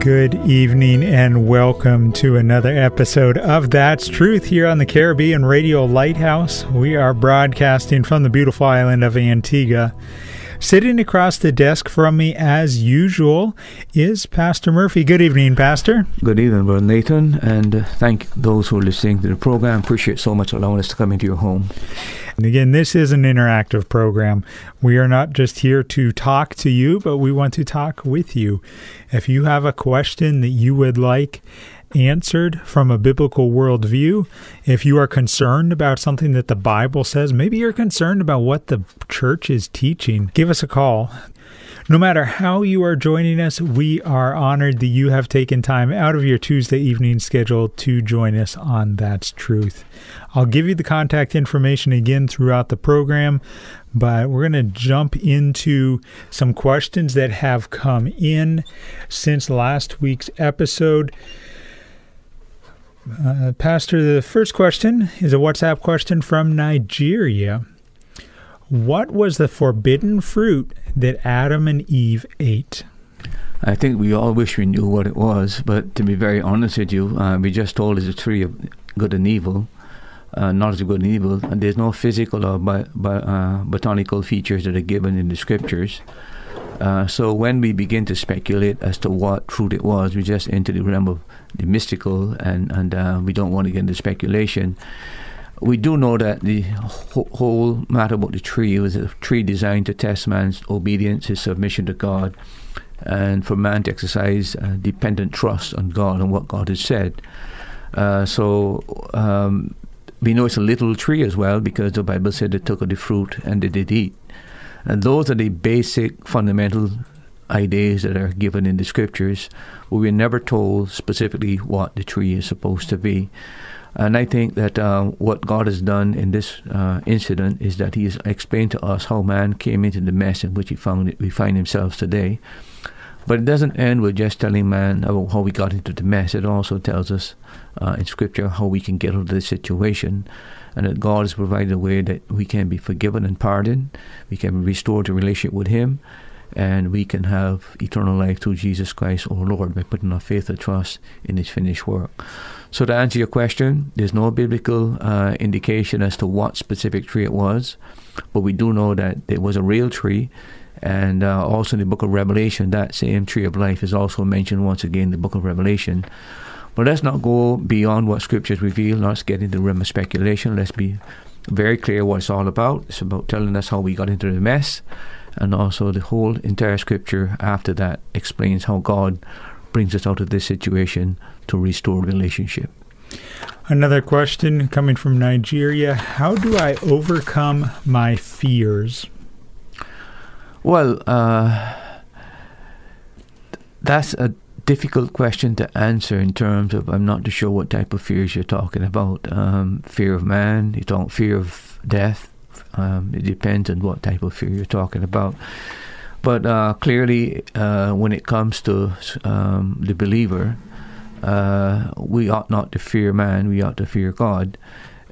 Good evening and welcome to another episode of That's Truth here on the Caribbean Radio Lighthouse. We are broadcasting from the beautiful island of Antigua. Sitting across the desk from me, as usual, is Pastor Murphy. Good evening, Pastor. Good evening, Brother Nathan, and uh, thank those who are listening to the program. Appreciate so much allowing us to come into your home. And again, this is an interactive program. We are not just here to talk to you, but we want to talk with you. If you have a question that you would like answered from a biblical worldview, if you are concerned about something that the Bible says, maybe you're concerned about what the church is teaching, give us a call. No matter how you are joining us, we are honored that you have taken time out of your Tuesday evening schedule to join us on That's Truth. I'll give you the contact information again throughout the program, but we're going to jump into some questions that have come in since last week's episode. Uh, Pastor, the first question is a WhatsApp question from Nigeria. What was the forbidden fruit that Adam and Eve ate? I think we all wish we knew what it was, but to be very honest with you, uh, we just told it's a tree of good and evil, uh, knowledge good and evil, and there's no physical or bi- bi- uh, botanical features that are given in the scriptures. Uh, so when we begin to speculate as to what fruit it was, we just enter the realm of the mystical, and and uh, we don't want to get into speculation we do know that the whole matter about the tree was a tree designed to test man's obedience, his submission to God, and for man to exercise dependent trust on God and what God has said. Uh, so um, we know it's a little tree as well because the Bible said they took of the fruit and they did eat. And those are the basic fundamental ideas that are given in the scriptures, but we're never told specifically what the tree is supposed to be. And I think that uh, what God has done in this uh, incident is that He has explained to us how man came into the mess in which he found it, we find himself today. But it doesn't end with just telling man about how we got into the mess. It also tells us uh, in Scripture how we can get out of this situation, and that God has provided a way that we can be forgiven and pardoned, we can be restored to relationship with Him, and we can have eternal life through Jesus Christ, our Lord, by putting our faith and trust in His finished work. So, to answer your question, there's no biblical uh, indication as to what specific tree it was, but we do know that it was a real tree. And uh, also in the book of Revelation, that same tree of life is also mentioned once again in the book of Revelation. But let's not go beyond what scriptures reveal. Let's get into the realm of speculation. Let's be very clear what it's all about. It's about telling us how we got into the mess and also the whole entire scripture after that explains how God brings us out of this situation to restore relationship. Another question coming from Nigeria How do I overcome my fears? Well, uh, that's a difficult question to answer in terms of I'm not too sure what type of fears you're talking about. Um, fear of man, you don't fear of death, um, it depends on what type of fear you're talking about. But uh, clearly, uh, when it comes to um, the believer, uh, we ought not to fear man, we ought to fear God.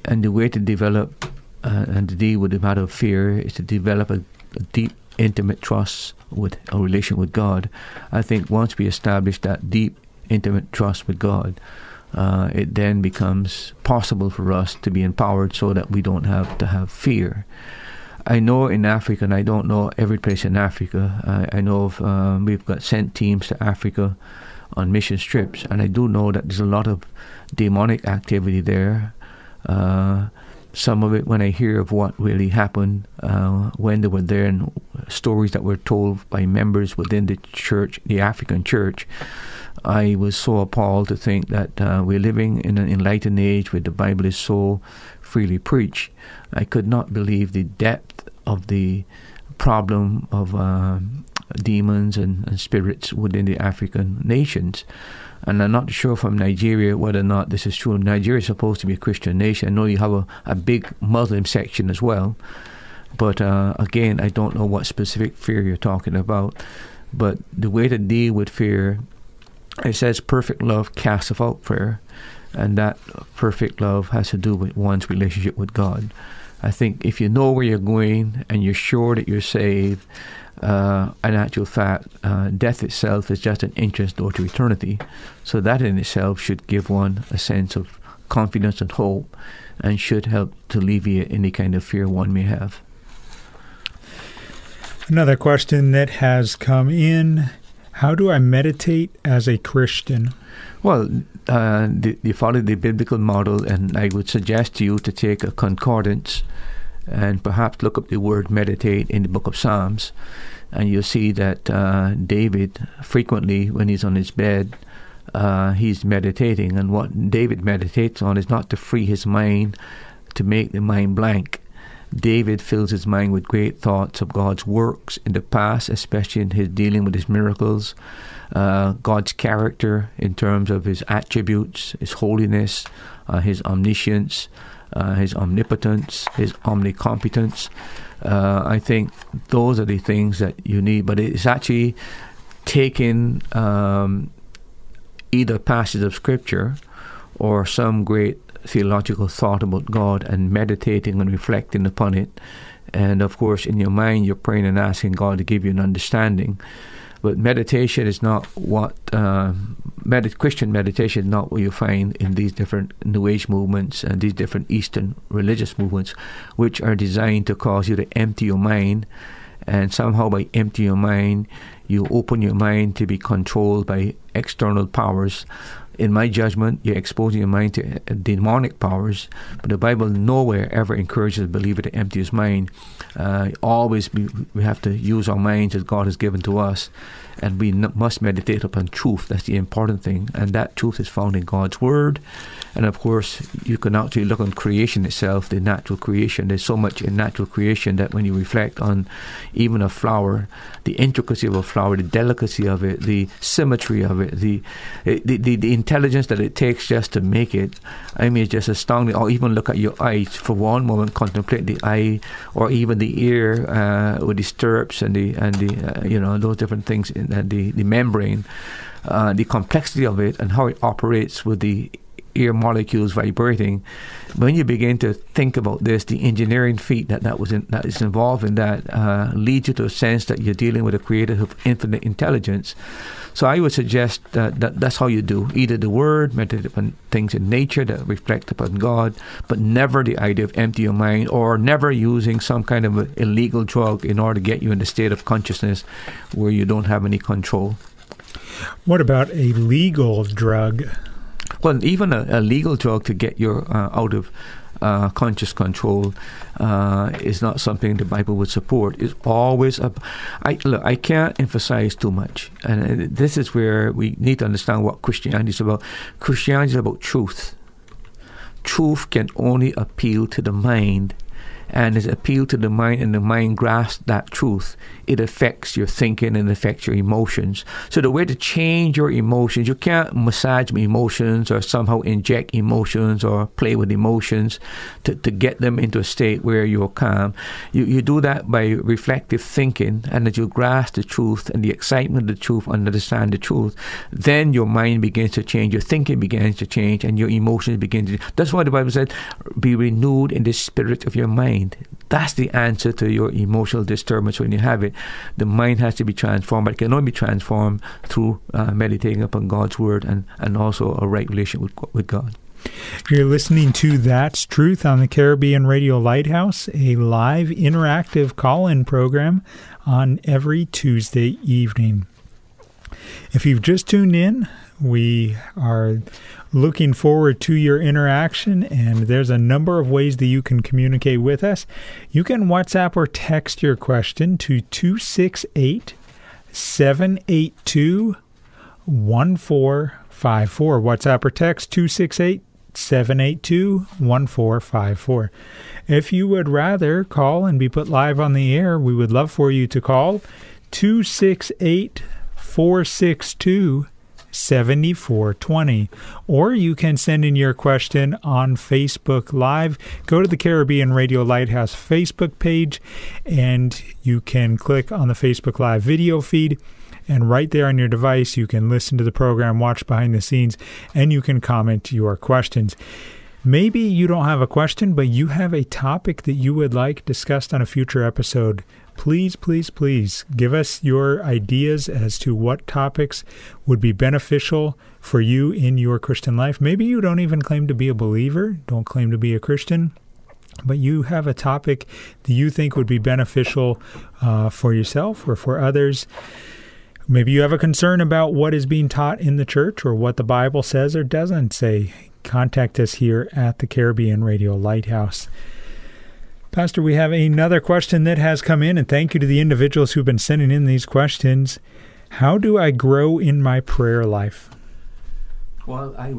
And the way to develop uh, and to deal with the matter of fear is to develop a, a deep, intimate trust with a relation with God. I think once we establish that deep, intimate trust with God, uh, it then becomes possible for us to be empowered so that we don't have to have fear. I know in Africa, and I don't know every place in Africa. I, I know of, um, we've got sent teams to Africa on mission trips, and I do know that there's a lot of demonic activity there. Uh, some of it, when I hear of what really happened uh, when they were there, and stories that were told by members within the church, the African church, I was so appalled to think that uh, we're living in an enlightened age where the Bible is so freely preached. I could not believe the depth of the problem of uh, demons and, and, spirits within the African nations. And I'm not sure from Nigeria whether or not this is true. Nigeria is supposed to be a Christian nation. I know you have a, a big Muslim section as well. But uh, again, I don't know what specific fear you're talking about. But the way to deal with fear, it says perfect love casts out fear. And that perfect love has to do with one's relationship with God. I think if you know where you're going and you're sure that you're saved, uh, in actual fact, uh, death itself is just an entrance door to eternity. So that in itself should give one a sense of confidence and hope and should help to alleviate any kind of fear one may have. Another question that has come in How do I meditate as a Christian? Well, uh, you follow the biblical model, and I would suggest to you to take a concordance and perhaps look up the word meditate in the book of Psalms, and you'll see that uh, David frequently, when he's on his bed, uh, he's meditating, and what David meditates on is not to free his mind, to make the mind blank. David fills his mind with great thoughts of God's works in the past, especially in his dealing with his miracles, uh, God's character in terms of his attributes, his holiness, uh, his omniscience, uh, his omnipotence, his omnicompetence. Uh, I think those are the things that you need, but it's actually taking um, either passage of scripture or some great theological thought about God and meditating and reflecting upon it. And of course, in your mind, you're praying and asking God to give you an understanding. But meditation is not what uh, med- Christian meditation is not what you find in these different New Age movements and these different Eastern religious movements, which are designed to cause you to empty your mind, and somehow by empty your mind, you open your mind to be controlled by external powers in my judgment, you're exposing your mind to uh, demonic powers. But the Bible nowhere ever encourages a believer to empty his mind. Uh, always be, we have to use our minds as God has given to us, and we n- must meditate upon truth. That's the important thing, and that truth is found in God's Word. And of course, you can actually look on creation itself, the natural creation. There's so much in natural creation that when you reflect on even a flower, the intricacy of a flower, the delicacy of it, the symmetry of it, the the, the, the intelligence that it takes just to make it, I mean, it's just astounding. Or even look at your eyes for one moment, contemplate the eye, or even the ear uh, with the stirrups and the and the uh, you know those different things in uh, the the membrane, uh, the complexity of it and how it operates with the ear molecules vibrating. When you begin to think about this, the engineering feat that that was in, that is involved in that uh, leads you to a sense that you're dealing with a creator of infinite intelligence. So I would suggest that, that that's how you do either the word, meditate upon things in nature that reflect upon God, but never the idea of empty your mind or never using some kind of illegal drug in order to get you in the state of consciousness where you don't have any control. What about a legal drug? Well, even a, a legal drug to get you uh, out of uh, conscious control uh, is not something the Bible would support. It's always a. I look. I can't emphasize too much, and this is where we need to understand what Christianity is about. Christianity is about truth. Truth can only appeal to the mind and is appeal to the mind and the mind grasps that truth, it affects your thinking and affects your emotions. So the way to change your emotions, you can't massage emotions or somehow inject emotions or play with emotions to, to get them into a state where you're calm. You, you do that by reflective thinking and as you grasp the truth and the excitement of the truth, understand the truth, then your mind begins to change, your thinking begins to change, and your emotions begin to That's why the Bible said, be renewed in the spirit of your mind mind. That's the answer to your emotional disturbance when you have it. The mind has to be transformed, but it can only be transformed through uh, meditating upon God's word and, and also a right relationship with, with God. You're listening to That's Truth on the Caribbean Radio Lighthouse, a live interactive call in program on every Tuesday evening. If you've just tuned in, we are looking forward to your interaction, and there's a number of ways that you can communicate with us. You can WhatsApp or text your question to 268 782 1454. WhatsApp or text 268 782 1454. If you would rather call and be put live on the air, we would love for you to call 268 462 7420. Or you can send in your question on Facebook Live. Go to the Caribbean Radio Lighthouse Facebook page and you can click on the Facebook Live video feed. And right there on your device, you can listen to the program, watch behind the scenes, and you can comment your questions. Maybe you don't have a question, but you have a topic that you would like discussed on a future episode please, please, please give us your ideas as to what topics would be beneficial for you in your Christian life. Maybe you don't even claim to be a believer, don't claim to be a Christian, but you have a topic that you think would be beneficial uh, for yourself or for others. Maybe you have a concern about what is being taught in the church or what the Bible says or doesn't say. Contact us here at the Caribbean Radio Lighthouse. Pastor, we have another question that has come in, and thank you to the individuals who've been sending in these questions. How do I grow in my prayer life? Well, I,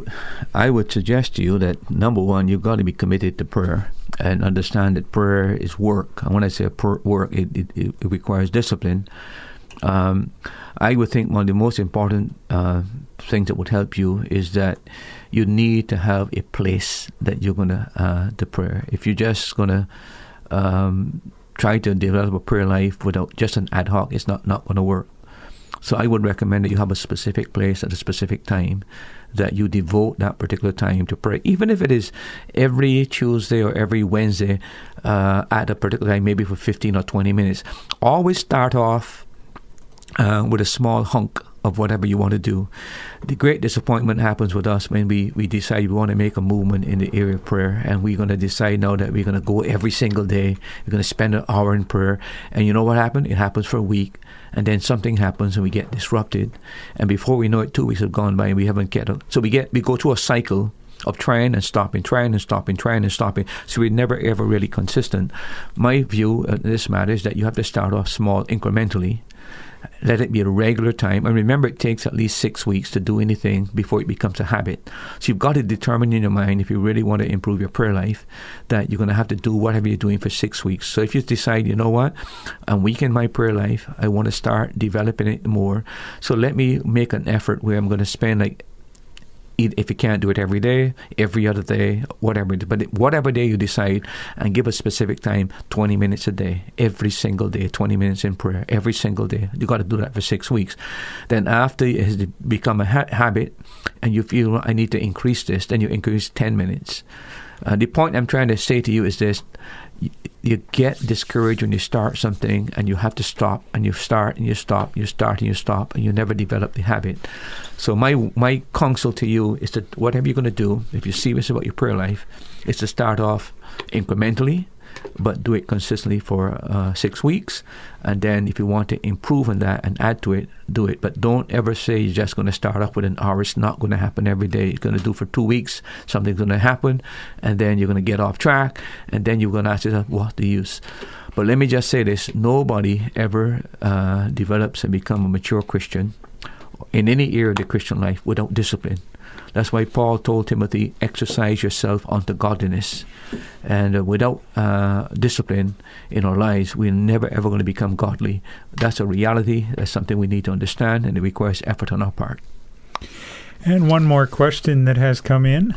I would suggest to you that number one, you've got to be committed to prayer and understand that prayer is work. And when I say work, it, it, it requires discipline. Um, I would think one of the most important uh, things that would help you is that you need to have a place that you're going to uh, to pray. If you're just going to um, try to develop a prayer life without just an ad hoc, it's not, not going to work. So I would recommend that you have a specific place at a specific time that you devote that particular time to pray, even if it is every Tuesday or every Wednesday uh, at a particular time, maybe for 15 or 20 minutes. Always start off uh, with a small hunk of whatever you want to do. The great disappointment happens with us when we, we decide we want to make a movement in the area of prayer and we're going to decide now that we're going to go every single day. We're going to spend an hour in prayer. And you know what happened? It happens for a week. And then something happens and we get disrupted. And before we know it, two weeks have gone by and we haven't get it. So we get we go through a cycle of trying and stopping, trying and stopping, trying and stopping. So we're never ever really consistent. My view in this matter is that you have to start off small incrementally let it be a regular time. And remember, it takes at least six weeks to do anything before it becomes a habit. So you've got to determine in your mind, if you really want to improve your prayer life, that you're going to have to do whatever you're doing for six weeks. So if you decide, you know what, I'm weak in my prayer life, I want to start developing it more. So let me make an effort where I'm going to spend like if you can't do it every day, every other day, whatever. But whatever day you decide, and give a specific time, 20 minutes a day, every single day, 20 minutes in prayer, every single day. You got to do that for six weeks. Then after it has become a ha- habit, and you feel I need to increase this, then you increase 10 minutes. Uh, the point I'm trying to say to you is this: you get discouraged when you start something and you have to stop and you start and you stop, you start and you stop and you never develop the habit. So my my counsel to you is that whatever you're going to do, if you're serious about your prayer life, is to start off incrementally but do it consistently for uh, six weeks. And then if you want to improve on that and add to it, do it. But don't ever say you're just going to start off with an hour. It's not going to happen every day. You're going to do for two weeks. Something's going to happen, and then you're going to get off track, and then you're going to ask yourself, "What the use?" But let me just say this: nobody ever uh, develops and become a mature Christian in any area of the Christian life without discipline. That's why Paul told Timothy, exercise yourself unto godliness. And uh, without uh, discipline in our lives, we're never ever going to become godly. That's a reality. That's something we need to understand, and it requires effort on our part. And one more question that has come in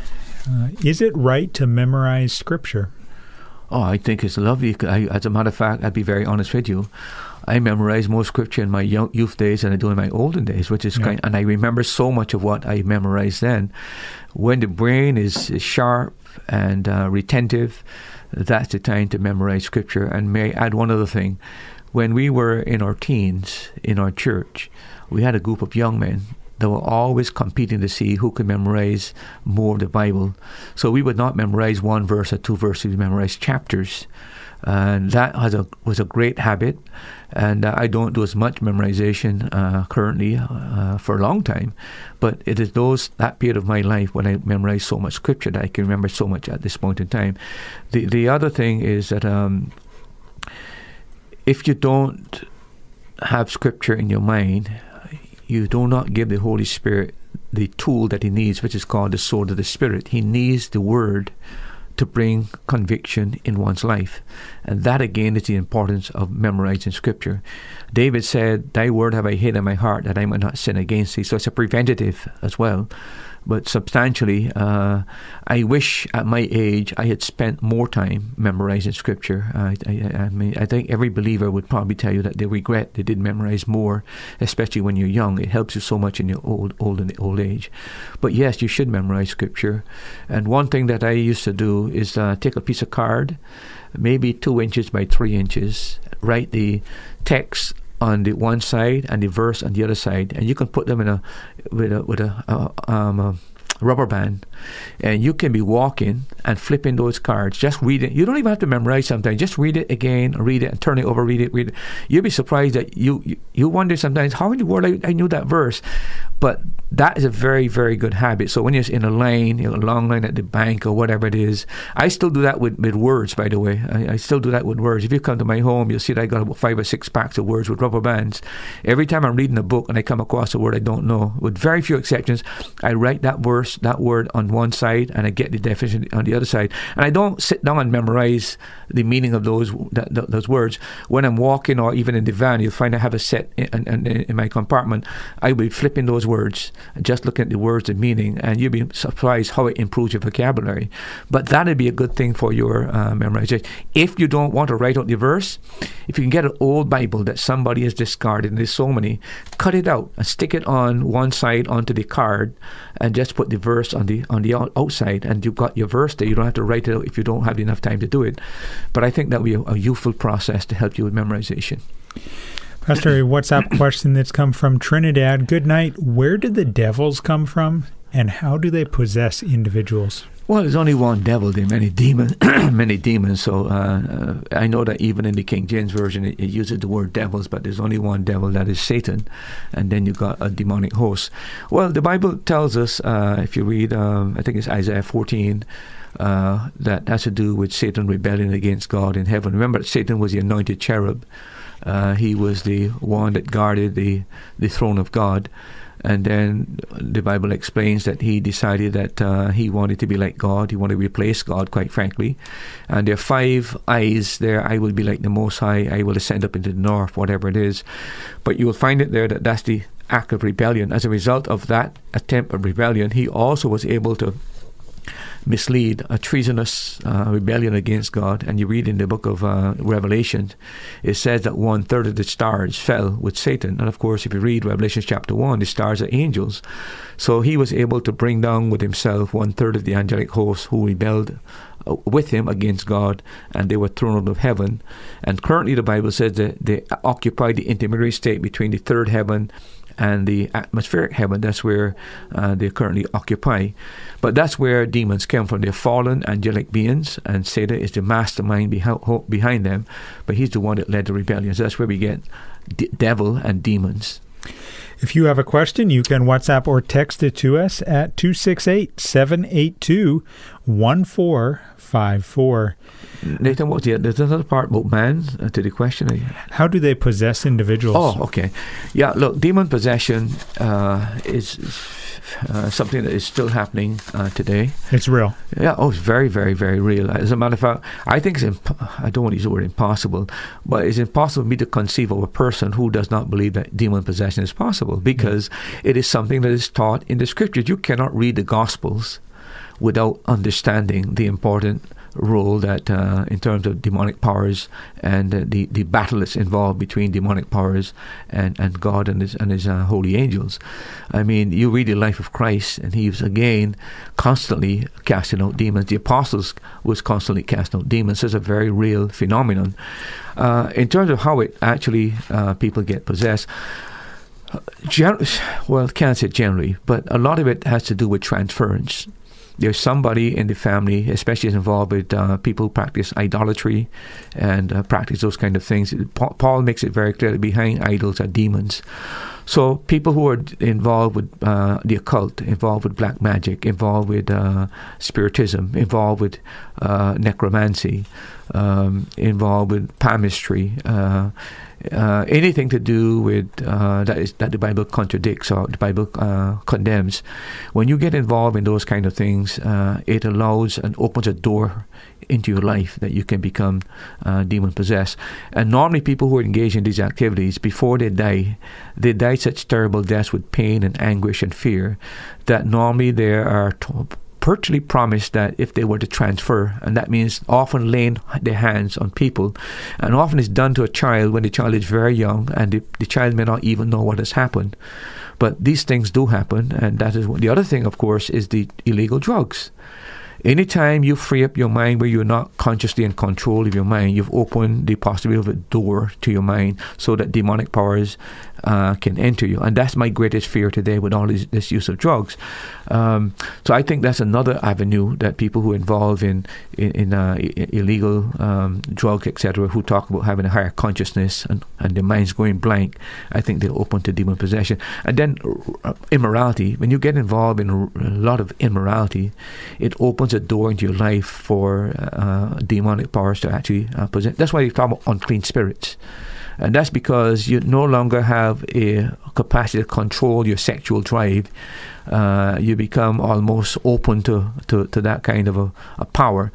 uh, Is it right to memorize Scripture? Oh, I think it's lovely. I, as a matter of fact, I'd be very honest with you. I memorized more scripture in my young, youth days than I do in my olden days, which is yeah. kind. And I remember so much of what I memorized then. When the brain is, is sharp and uh, retentive, that's the time to memorize scripture. And may I add one other thing? When we were in our teens in our church, we had a group of young men that were always competing to see who could memorize more of the Bible. So we would not memorize one verse or two verses, we memorize chapters and that has a was a great habit. And uh, I don't do as much memorization uh, currently uh, for a long time, but it is those that period of my life when I memorize so much scripture that I can remember so much at this point in time. The the other thing is that um, if you don't have scripture in your mind, you do not give the Holy Spirit the tool that he needs, which is called the sword of the Spirit. He needs the word to bring conviction in one's life. And that again is the importance of memorizing scripture. David said, Thy word have I hid in my heart that I might not sin against thee. So it's a preventative as well but substantially. Uh, I wish at my age I had spent more time memorizing scripture. I, I, I, mean, I think every believer would probably tell you that they regret they didn't memorize more, especially when you're young. It helps you so much in your old, old, old age. But yes, you should memorize scripture. And one thing that I used to do is uh, take a piece of card, maybe two inches by three inches, write the text on the one side and the verse on the other side, and you can put them in a with a with a, um, a rubber band, and you can be walking and flipping those cards. Just read it. You don't even have to memorize something. Just read it again, read it, and turn it over, read it, read it. You'll be surprised that you you, you wonder sometimes how in the world I, I knew that verse, but that is a very, very good habit. So when you're in a line, you know, a long line at the bank or whatever it is, I still do that with, with words, by the way. I, I, still do that with words. If you come to my home, you'll see that I got about five or six packs of words with rubber bands. Every time I'm reading a book and I come across a word I don't know, with very few exceptions, I write that verse, that word on one side and I get the definition on the other side. And I don't sit down and memorize the meaning of those that, those words. When I'm walking or even in the van, you'll find I have a set in, in, in my compartment. I will be flipping those words just looking at the words and meaning, and you'll be surprised how it improves your vocabulary. But that'd be a good thing for your uh, memorization. If you don't want to write out the verse, if you can get an old Bible that somebody has discarded, and there's so many, cut it out and stick it on one side onto the card, and just put the verse on the on the outside, and you've got your verse there. You don't have to write it out if you don't have enough time to do it. But I think that would be a, a useful process to help you with memorization. Pastor, a WhatsApp question that's come from Trinidad. Good night. Where did the devils come from, and how do they possess individuals? Well, there's only one devil. There are many demons. many demons. So uh, uh, I know that even in the King James version, it, it, uses the word devils, but there's only one devil that is Satan, and then you got a demonic host. Well, the Bible tells us, uh, if you read, um, I think it's Isaiah 14. Uh, that has to do with Satan rebelling against God in heaven. Remember, Satan was the anointed cherub uh, he was the one that guarded the, the throne of God. And then the Bible explains that he decided that uh, he wanted to be like God. He wanted to replace God, quite frankly. And there are five eyes there. I will be like the Most High. I will ascend up into the north, whatever it is. But you will find it there that that's the act of rebellion. As a result of that attempt of rebellion, he also was able to mislead, a treasonous uh, rebellion against God. And you read in the book of uh, Revelation, it says that one third of the stars fell with Satan. And of course, if you read Revelation chapter 1, the stars are angels. So he was able to bring down with himself one third of the angelic host who rebelled uh, with him against God, and they were thrown out of heaven. And currently, the Bible says that they occupy the intermediary state between the third heaven and the atmospheric heaven. That's where uh, they currently occupy. But that's where demons come from. They're fallen angelic beings, and Satan is the mastermind behind, them, but he's the one that led the rebellion. So that's where we get devil and demons. If you have a question, you can WhatsApp or text it to us at 268 782 1454. Nathan, what's the there's another part about man uh, to the question. How do they possess individuals? Oh, okay. Yeah, look, demon possession uh, is uh, something that is still happening uh, today. It's real. Yeah, oh, it's very, very, very real. As a matter of fact, I think it's imp- I don't want to use the word impossible, but it's impossible for me to conceive of a person who does not believe that demon possession is possible because mm-hmm. it is something that is taught in the scriptures. You cannot read the Gospels without understanding the important role that uh, in terms of demonic powers and uh, the the battle that's involved between demonic powers and, and God and his and his uh, holy angels. I mean, you read the life of Christ, and he was again constantly casting out demons. The apostles was constantly casting out demons. It's a very real phenomenon. Uh, in terms of how it actually uh, people get possessed. Gen- well, can't say generally, but a lot of it has to do with transference there's somebody in the family, especially involved with uh, people who practice idolatry and uh, practice those kind of things. Paul makes it very clear that behind idols are demons. So people who are involved with uh, the occult, involved with black magic, involved with uh, spiritism, involved with uh, necromancy, um, involved with palmistry, uh, uh, anything to do with uh, that is that the Bible contradicts or the Bible condemns. When you get involved in those kind of things, it allows and opens a door into your life that you can become uh, demon possessed. And normally, people who are engaged in these activities before they die, they die such terrible deaths with pain and anguish and fear that normally there are to- virtually promised that if they were to transfer, and that means often laying their hands on people, and often it's done to a child when the child is very young and the, the child may not even know what has happened. But these things do happen, and that is what, the other thing, of course, is the illegal drugs. Anytime you free up your mind where you're not consciously in control of your mind, you've opened the possibility of a door to your mind so that demonic powers uh, can enter you. And that's my greatest fear today with all this, this use of drugs. Um, so I think that's another avenue that people who are involved in in, in uh, illegal um, drugs, etc., who talk about having a higher consciousness and, and their minds going blank, I think they're open to demon possession. And then uh, immorality. When you get involved in a lot of immorality, it opens a door into your life for uh, demonic powers to actually uh, possess. That's why you talk about unclean spirits. And that's because you no longer have a capacity to control your sexual drive. Uh, you become almost open to, to, to that kind of a, a power.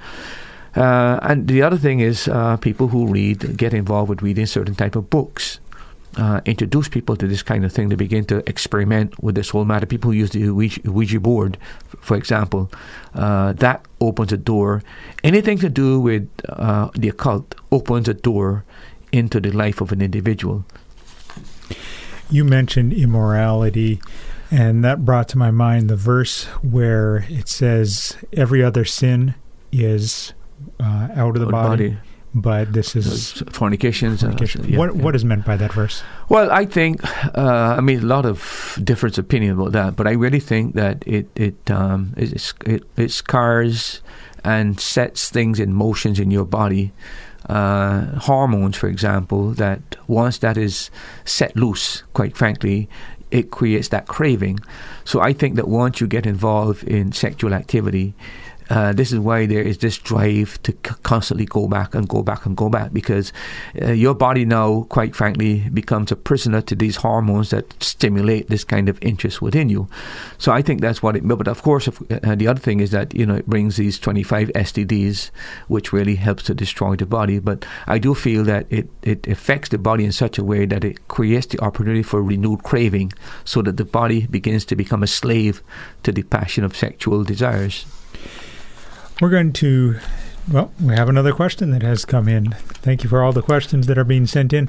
Uh, and the other thing is uh, people who read get involved with reading certain type of books. Uh, introduce people to this kind of thing. They begin to experiment with this whole matter. People use the Ouija board, for example, uh, that opens a door. Anything to do with uh, the occult opens a door into the life of an individual. You mentioned immorality, and that brought to my mind the verse where it says, Every other sin is uh, out of the body, body, but this is fornication. fornication. Uh, yeah, what, yeah. what is meant by that verse? Well, I think, uh, I mean, a lot of different opinion about that, but I really think that it, it, um, it, it, it scars and sets things in motions in your body uh, hormones, for example, that once that is set loose, quite frankly, it creates that craving. So I think that once you get involved in sexual activity, uh, this is why there is this drive to c- constantly go back and go back and go back because uh, your body now, quite frankly, becomes a prisoner to these hormones that stimulate this kind of interest within you. So I think that's what it. But of course, if, uh, the other thing is that you know it brings these 25 STDs, which really helps to destroy the body. But I do feel that it it affects the body in such a way that it creates the opportunity for renewed craving, so that the body begins to become a slave to the passion of sexual desires. We're going to, well, we have another question that has come in. Thank you for all the questions that are being sent in.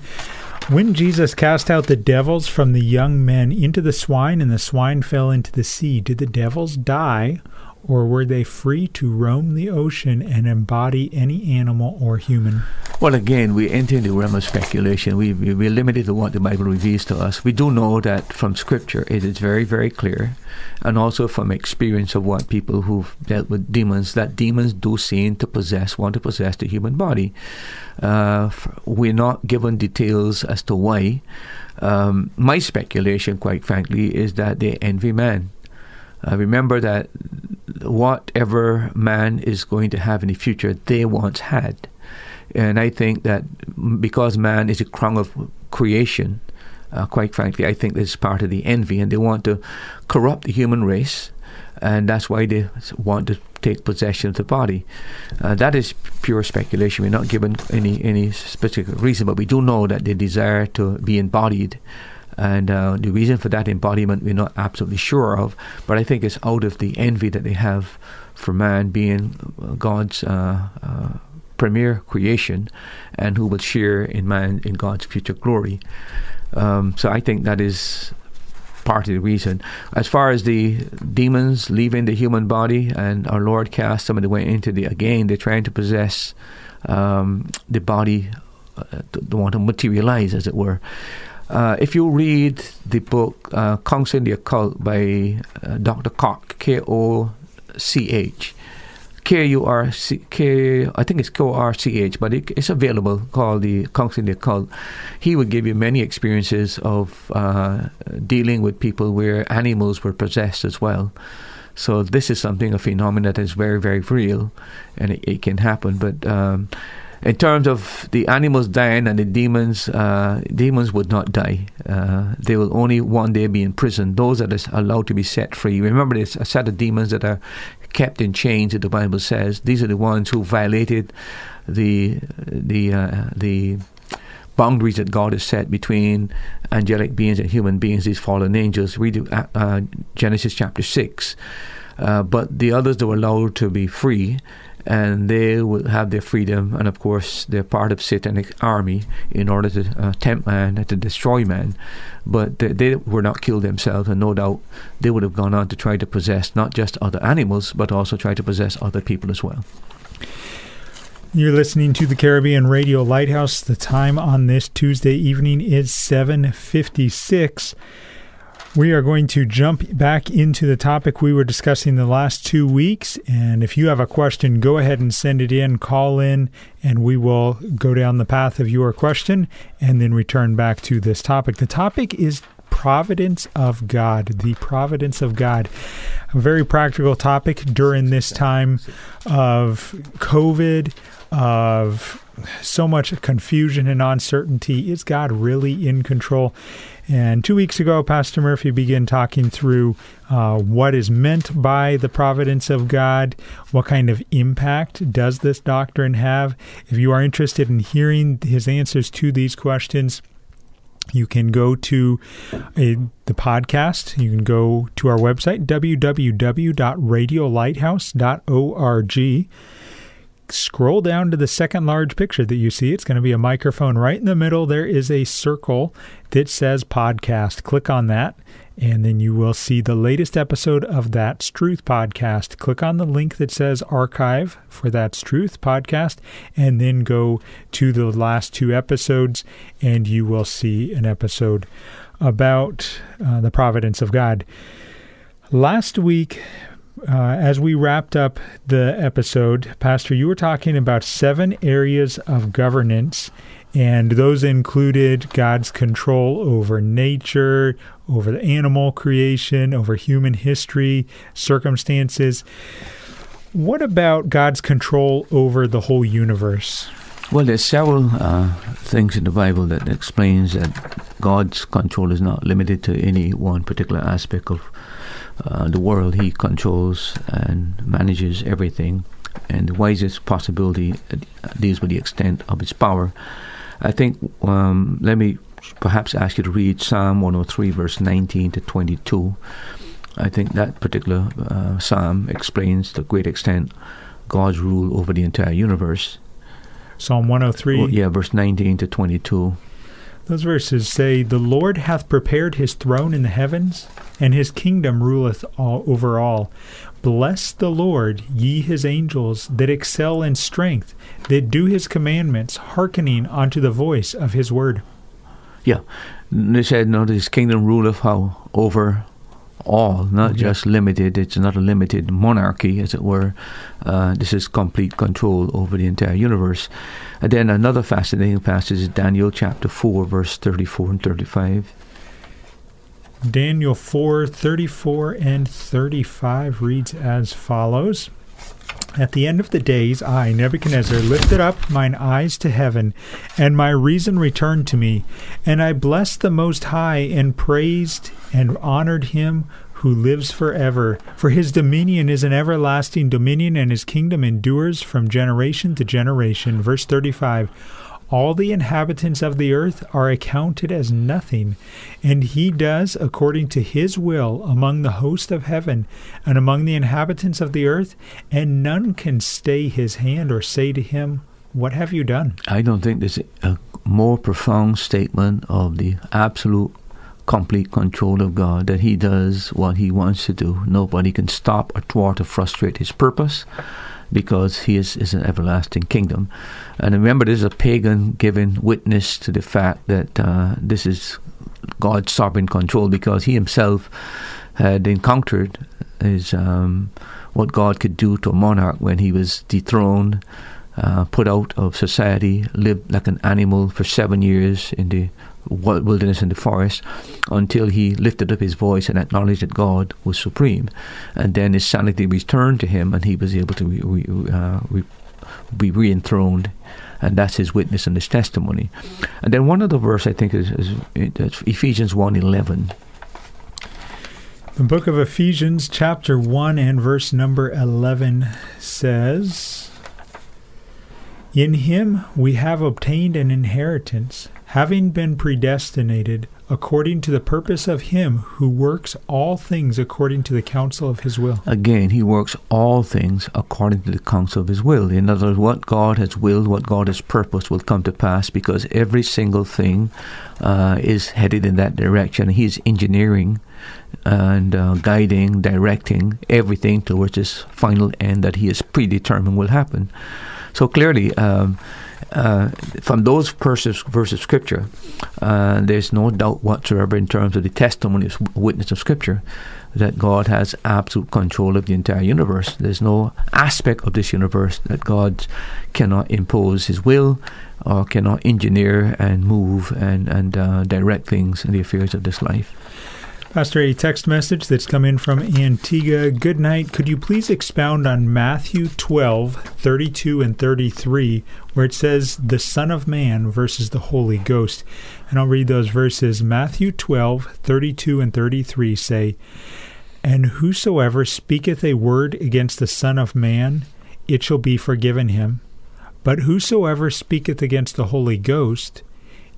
When Jesus cast out the devils from the young men into the swine, and the swine fell into the sea, did the devils die, or were they free to roam the ocean and embody any animal or human? Well, again, we enter into the realm of speculation. We, we, we're limited to what the Bible reveals to us. We do know that from Scripture it is very, very clear, and also from experience of what people who've dealt with demons, that demons do seem to possess, want to possess the human body. Uh, we're not given details as to why. Um, my speculation, quite frankly, is that they envy man. Uh, remember that whatever man is going to have in the future, they once had. And I think that because man is a crown of creation, uh, quite frankly, I think this is part of the envy, and they want to corrupt the human race, and that's why they want to take possession of the body. Uh, that is pure speculation. We're not given any any specific reason, but we do know that they desire to be embodied and uh, the reason for that embodiment we're not absolutely sure of, but I think it's out of the envy that they have for man being God's uh, uh, premier creation and who will share in man in God's future glory. Um, so I think that is part of the reason. As far as the demons leaving the human body and our Lord cast them and they went into the, again, they're trying to possess um, the body, uh, they want to materialize, as it were. Uh, if you read the book uh, Counsel in the Occult by uh, Dr. Koch, K O C H. K U R C K. I think it's K O R C H, but it, it's available. Called the counseling they call. He would give you many experiences of uh, dealing with people where animals were possessed as well. So this is something a phenomenon that is very very real, and it, it can happen. But um, in terms of the animals dying and the demons, uh, demons would not die. Uh, they will only one day be in prison. Those that are allowed to be set free. Remember, there's a set of demons that are kept in chains. That the Bible says these are the ones who violated the the uh, the boundaries that God has set between angelic beings and human beings. These fallen angels. Read uh, uh, Genesis chapter six. Uh, but the others that were allowed to be free and they will have their freedom. And of course, they're part of Satanic army in order to uh, tempt man and to destroy man. But they, they, were not killed themselves, and no doubt they would have gone on to try to possess not just other animals, but also try to possess other people as well. You're listening to the Caribbean Radio Lighthouse. The time on this Tuesday evening is 756. We are going to jump back into the topic we were discussing the last two weeks. And if you have a question, go ahead and send it in, call in, and we will go down the path of your question and then return back to this topic. The topic is providence of God, the providence of God. A very practical topic during this time of COVID, of so much confusion and uncertainty. Is God really in control? And two weeks ago, Pastor Murphy began talking through uh, what is meant by the providence of God, what kind of impact does this doctrine have. If you are interested in hearing his answers to these questions, you can go to a, the podcast. You can go to our website, www.radiolighthouse.org scroll down to the second large picture that you see. It's going to be a microphone right in the middle. There is a circle that says podcast. Click on that, and then you will see the latest episode of That's Truth podcast. Click on the link that says archive for That's Truth podcast, and then go to the last two episodes, and you will see an episode about uh, the providence of God. Last week, uh, as we wrapped up the episode, Pastor, you were talking about seven areas of governance, and those included God's control over nature, over the animal creation, over human history, circumstances. What about God's control over the whole universe? Well, there's several uh, things in the Bible that explains that God's control is not limited to any one particular aspect of uh, the world. He controls and manages everything, and the wisest possibility deals with the extent of his power. I think, um, let me perhaps ask you to read Psalm 103, verse 19 to 22. I think that particular uh, psalm explains to great extent God's rule over the entire universe. Psalm 103. Well, yeah, verse 19 to 22. Those verses say, The Lord hath prepared his throne in the heavens, and his kingdom ruleth all over all. Bless the Lord, ye his angels, that excel in strength, that do his commandments, hearkening unto the voice of his word. Yeah. They said, no, his kingdom ruleth how? Over all, not just limited. It's not a limited monarchy, as it were. Uh, this is complete control over the entire universe. And then another fascinating passage is Daniel chapter 4, verse 34 and 35. Daniel 4 34 and 35 reads as follows At the end of the days, I, Nebuchadnezzar, lifted up mine eyes to heaven, and my reason returned to me. And I blessed the Most High, and praised and honored him who lives forever. For his dominion is an everlasting dominion, and his kingdom endures from generation to generation. Verse 35 all the inhabitants of the earth are accounted as nothing, and he does according to his will among the host of heaven and among the inhabitants of the earth, and none can stay his hand or say to him, What have you done? I don't think there's a more profound statement of the absolute complete control of God that he does what he wants to do. Nobody can stop or thwart or frustrate his purpose because he is, an everlasting kingdom. And remember, this is a pagan giving witness to the fact that uh, this is God's sovereign control because he himself had encountered is um, what God could do to a monarch when he was dethroned, uh, put out of society, lived like an animal for seven years in the wilderness and the forest until he lifted up his voice and acknowledged that God was supreme. And then his sanity returned to him and he was able to re- re- uh, re- be re enthroned. And that's his witness and his testimony. And then one other verse I think is, is, is Ephesians 1 11. The book of Ephesians, chapter 1 and verse number 11 says, In him we have obtained an inheritance, having been predestinated according to the purpose of him who works all things according to the counsel of his will. Again, he works all things according to the counsel of his will. In other words, what God has willed, what God has purposed will come to pass because every single thing uh, is headed in that direction. He's engineering and uh, guiding, directing everything towards this final end that he has predetermined will happen. So clearly, um, uh, from those verses, verses of Scripture, uh, there's no doubt whatsoever in terms of the testimony of witness of Scripture that God has absolute control of the entire universe. There's no aspect of this universe that God cannot impose His will or cannot engineer and move and, and uh, direct things in the affairs of this life. Pastor, a text message that's come in from Antigua. Good night. Could you please expound on Matthew 12, 32 and 33, where it says, the Son of Man versus the Holy Ghost? And I'll read those verses. Matthew 12, 32 and 33 say, And whosoever speaketh a word against the Son of Man, it shall be forgiven him. But whosoever speaketh against the Holy Ghost,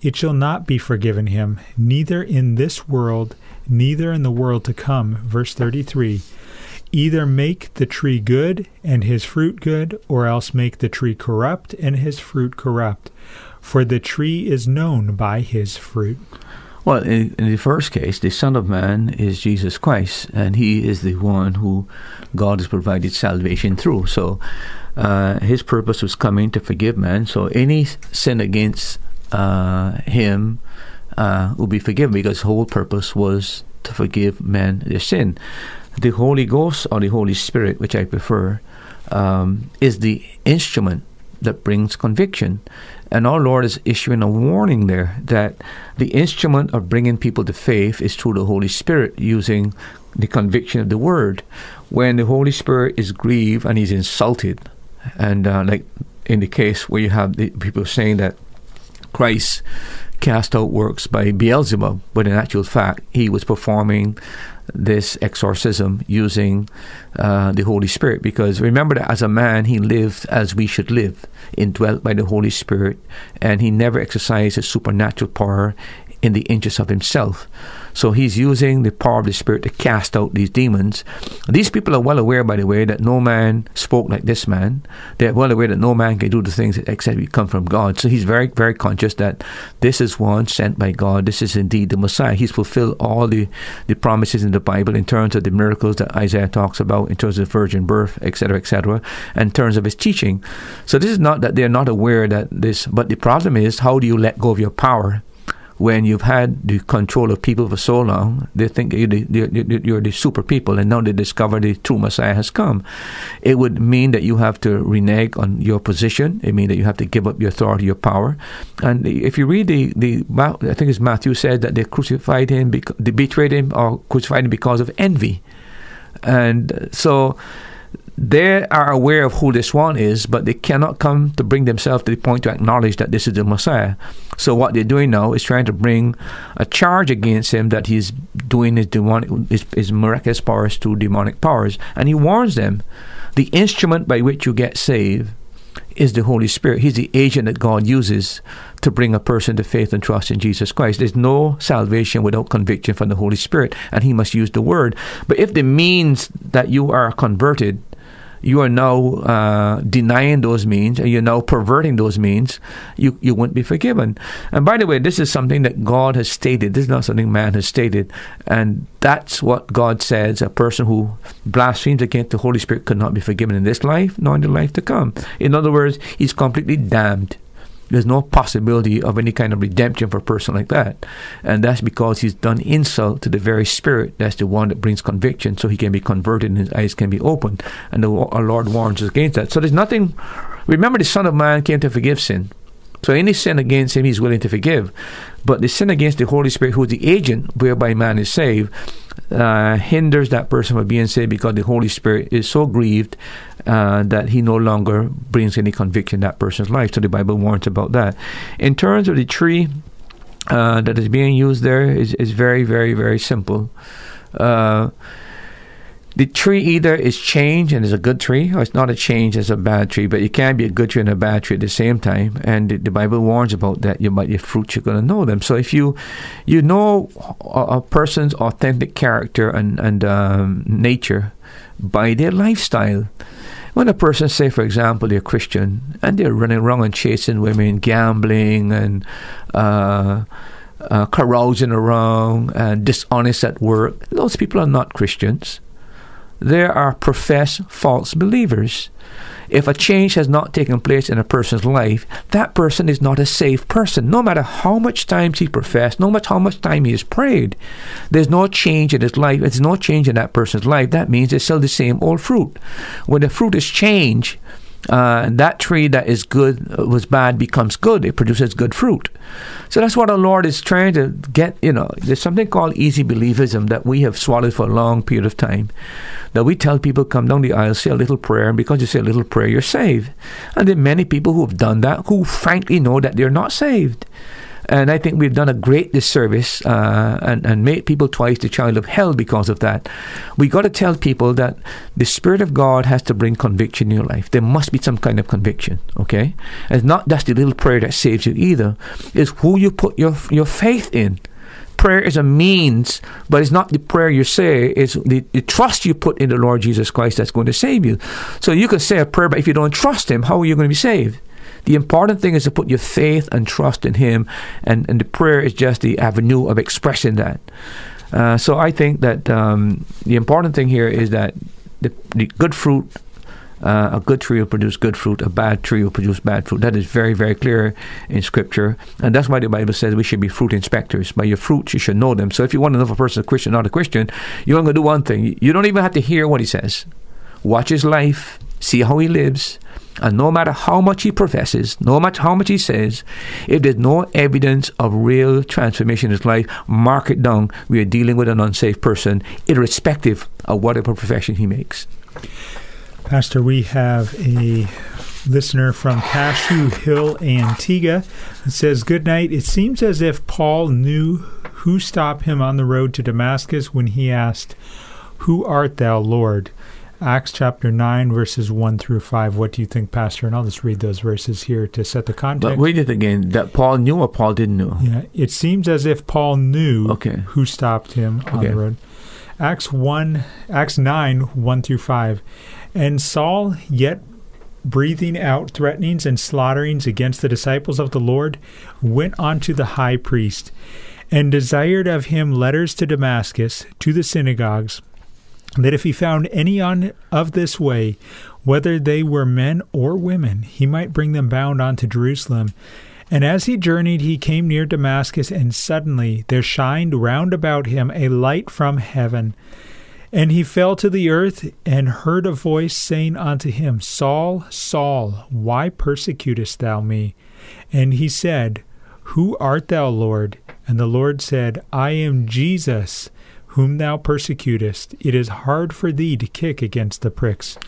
it shall not be forgiven him, neither in this world, neither in the world to come. Verse 33 Either make the tree good and his fruit good, or else make the tree corrupt and his fruit corrupt. For the tree is known by his fruit. Well, in, in, the first case, the Son of Man is Jesus Christ, and He is the one who God has provided salvation through. So, uh, His purpose was coming to forgive man. So, any sin against uh, Him uh, will be forgiven because whole purpose was to forgive men their sin. The Holy Ghost or the Holy Spirit, which I prefer, um, is the instrument that brings conviction. And our Lord is issuing a warning there that the instrument of bringing people to faith is through the Holy Spirit using the conviction of the Word. When the Holy Spirit is grieved and he's insulted, and uh, like in the case where you have the people saying that Christ cast out works by Beelzebub, but in actual fact, he was performing this exorcism using uh, the Holy Spirit. Because remember that as a man, he lived as we should live, indwelt by the Holy Spirit, and he never exercised his supernatural power in the interest of himself. So he's using the power of the Spirit to cast out these demons. These people are well aware, by the way, that no man spoke like this man. They're well aware that no man can do the things except we come from God. So he's very, very conscious that this is one sent by God. This is indeed the Messiah. He's fulfilled all the, the promises in the Bible in terms of the miracles that Isaiah talks about, in terms of virgin birth, etc., etc., and in terms of his teaching. So this is not that they're not aware that this, but the problem is how do you let go of your power when you've had the control of people for so long, they think you're the, you're the, super people, and now they discover the true Messiah has come. It would mean that you have to renege on your position. It means that you have to give up your authority, your power. And if you read the, the I think it's Matthew said that they crucified him, they betrayed him, or crucified him because of envy. And so they are aware of who this one is, but they cannot come to bring themselves to the point to acknowledge that this is the Messiah. So what they're doing now is trying to bring a charge against him that he's doing his demonic, his, his miraculous powers through demonic powers, and he warns them: the instrument by which you get saved is the Holy Spirit. He's the agent that God uses to bring a person to faith and trust in Jesus Christ. There's no salvation without conviction from the Holy Spirit, and He must use the Word. But if the means that you are converted you are now uh, denying those means and you're now perverting those means, you, you won't be forgiven. And by the way, this is something that God has stated. This is not something man has stated. And that's what God says a person who blasphemes against the Holy Spirit could not be forgiven in this life nor in the life to come. In other words, he's completely damned. There's no possibility of any kind of redemption for a person like that. And that's because he's done insult to the very spirit. That's the one that brings conviction so he can be converted and his eyes can be opened. And the, our Lord warns us against that. So there's nothing. Remember, the Son of Man came to forgive sin. So any sin against him, he's willing to forgive. But the sin against the Holy Spirit, who is the agent whereby man is saved, uh, hinders that person from being saved because the Holy Spirit is so grieved uh, that he no longer brings any conviction in that person's life. So the Bible warns about that. In terms of the tree uh, that is being used there, is is very, very, very simple. The tree either is change and is a good tree, or it's not a change as a bad tree. But you can't be a good tree and a bad tree at the same time. And the, the Bible warns about that. You, by your fruits, you're going to know them. So if you you know a, a person's authentic character and and um, nature by their lifestyle. When a person, say for example, they're Christian and they're running around and chasing women, gambling and uh, uh, carousing around and dishonest at work, those people are not Christians there are professed false believers. If a change has not taken place in a person's life, that person is not a safe person. No matter how much time he professed, no matter how much time he has prayed, there's no change in his life. There's no change in that person's life. That means they still the same old fruit. When the fruit is changed, uh, that tree that is good uh, was bad becomes good. It produces good fruit. So that's what the Lord is trying to get. You know, there's something called easy believism that we have swallowed for a long period of time. That we tell people come down the aisle, say a little prayer, and because you say a little prayer, you're saved. And there are many people who have done that who frankly know that they're not saved. And I think we've done a great disservice uh, and, and made people twice the child of hell because of that. We got to tell people that the Spirit of God has to bring conviction in your life. There must be some kind of conviction, okay? And it's not just the little prayer that saves you either. It's who you put your, your faith in prayer is a means, but it's not the prayer you say, it's the, the, trust you put in the Lord Jesus Christ that's going to save you. So you can say a prayer, but if you don't trust Him, how are you going to be saved? The important thing is to put your faith and trust in Him, and, and the prayer is just the avenue of expressing that. Uh, so I think that um, the important thing here is that the, the good fruit, uh, a good tree will produce good fruit, a bad tree will produce bad fruit. That is very, very clear in Scripture. And that's why the Bible says we should be fruit inspectors. By your fruits, you should know them. So if you want to know if a person is a Christian or not a Christian, you're going to do one thing. You don't even have to hear what he says. Watch his life, see how he lives, and no matter how much he professes, no matter how much he says, if there's no evidence of real transformation in his life, mark it down. We are dealing with an unsafe person, irrespective of whatever profession he makes. Pastor, we have a listener from Cashew Hill, Antigua. It says, Good night. It seems as if Paul knew who stopped him on the road to Damascus when he asked, Who art thou, Lord? Acts chapter 9, verses 1 through 5. What do you think, Pastor? And I'll just read those verses here to set the context. But read it again. That Paul knew or Paul didn't know? Yeah, it seems as if Paul knew okay. who stopped him on okay. the road. Acts 1, Acts 9, 1 through 5. And Saul, yet breathing out threatenings and slaughterings against the disciples of the Lord, went on to the high priest and desired of him letters to Damascus, to the synagogues that if he found any on of this way, whether they were men or women, he might bring them bound on to Jerusalem. And as he journeyed, he came near Damascus, and suddenly there shined round about him a light from heaven. And he fell to the earth, and heard a voice saying unto him, Saul, Saul, why persecutest thou me? And he said, Who art thou, Lord? And the Lord said, I am Jesus whom thou persecutest, it is hard for thee to kick against the pricks.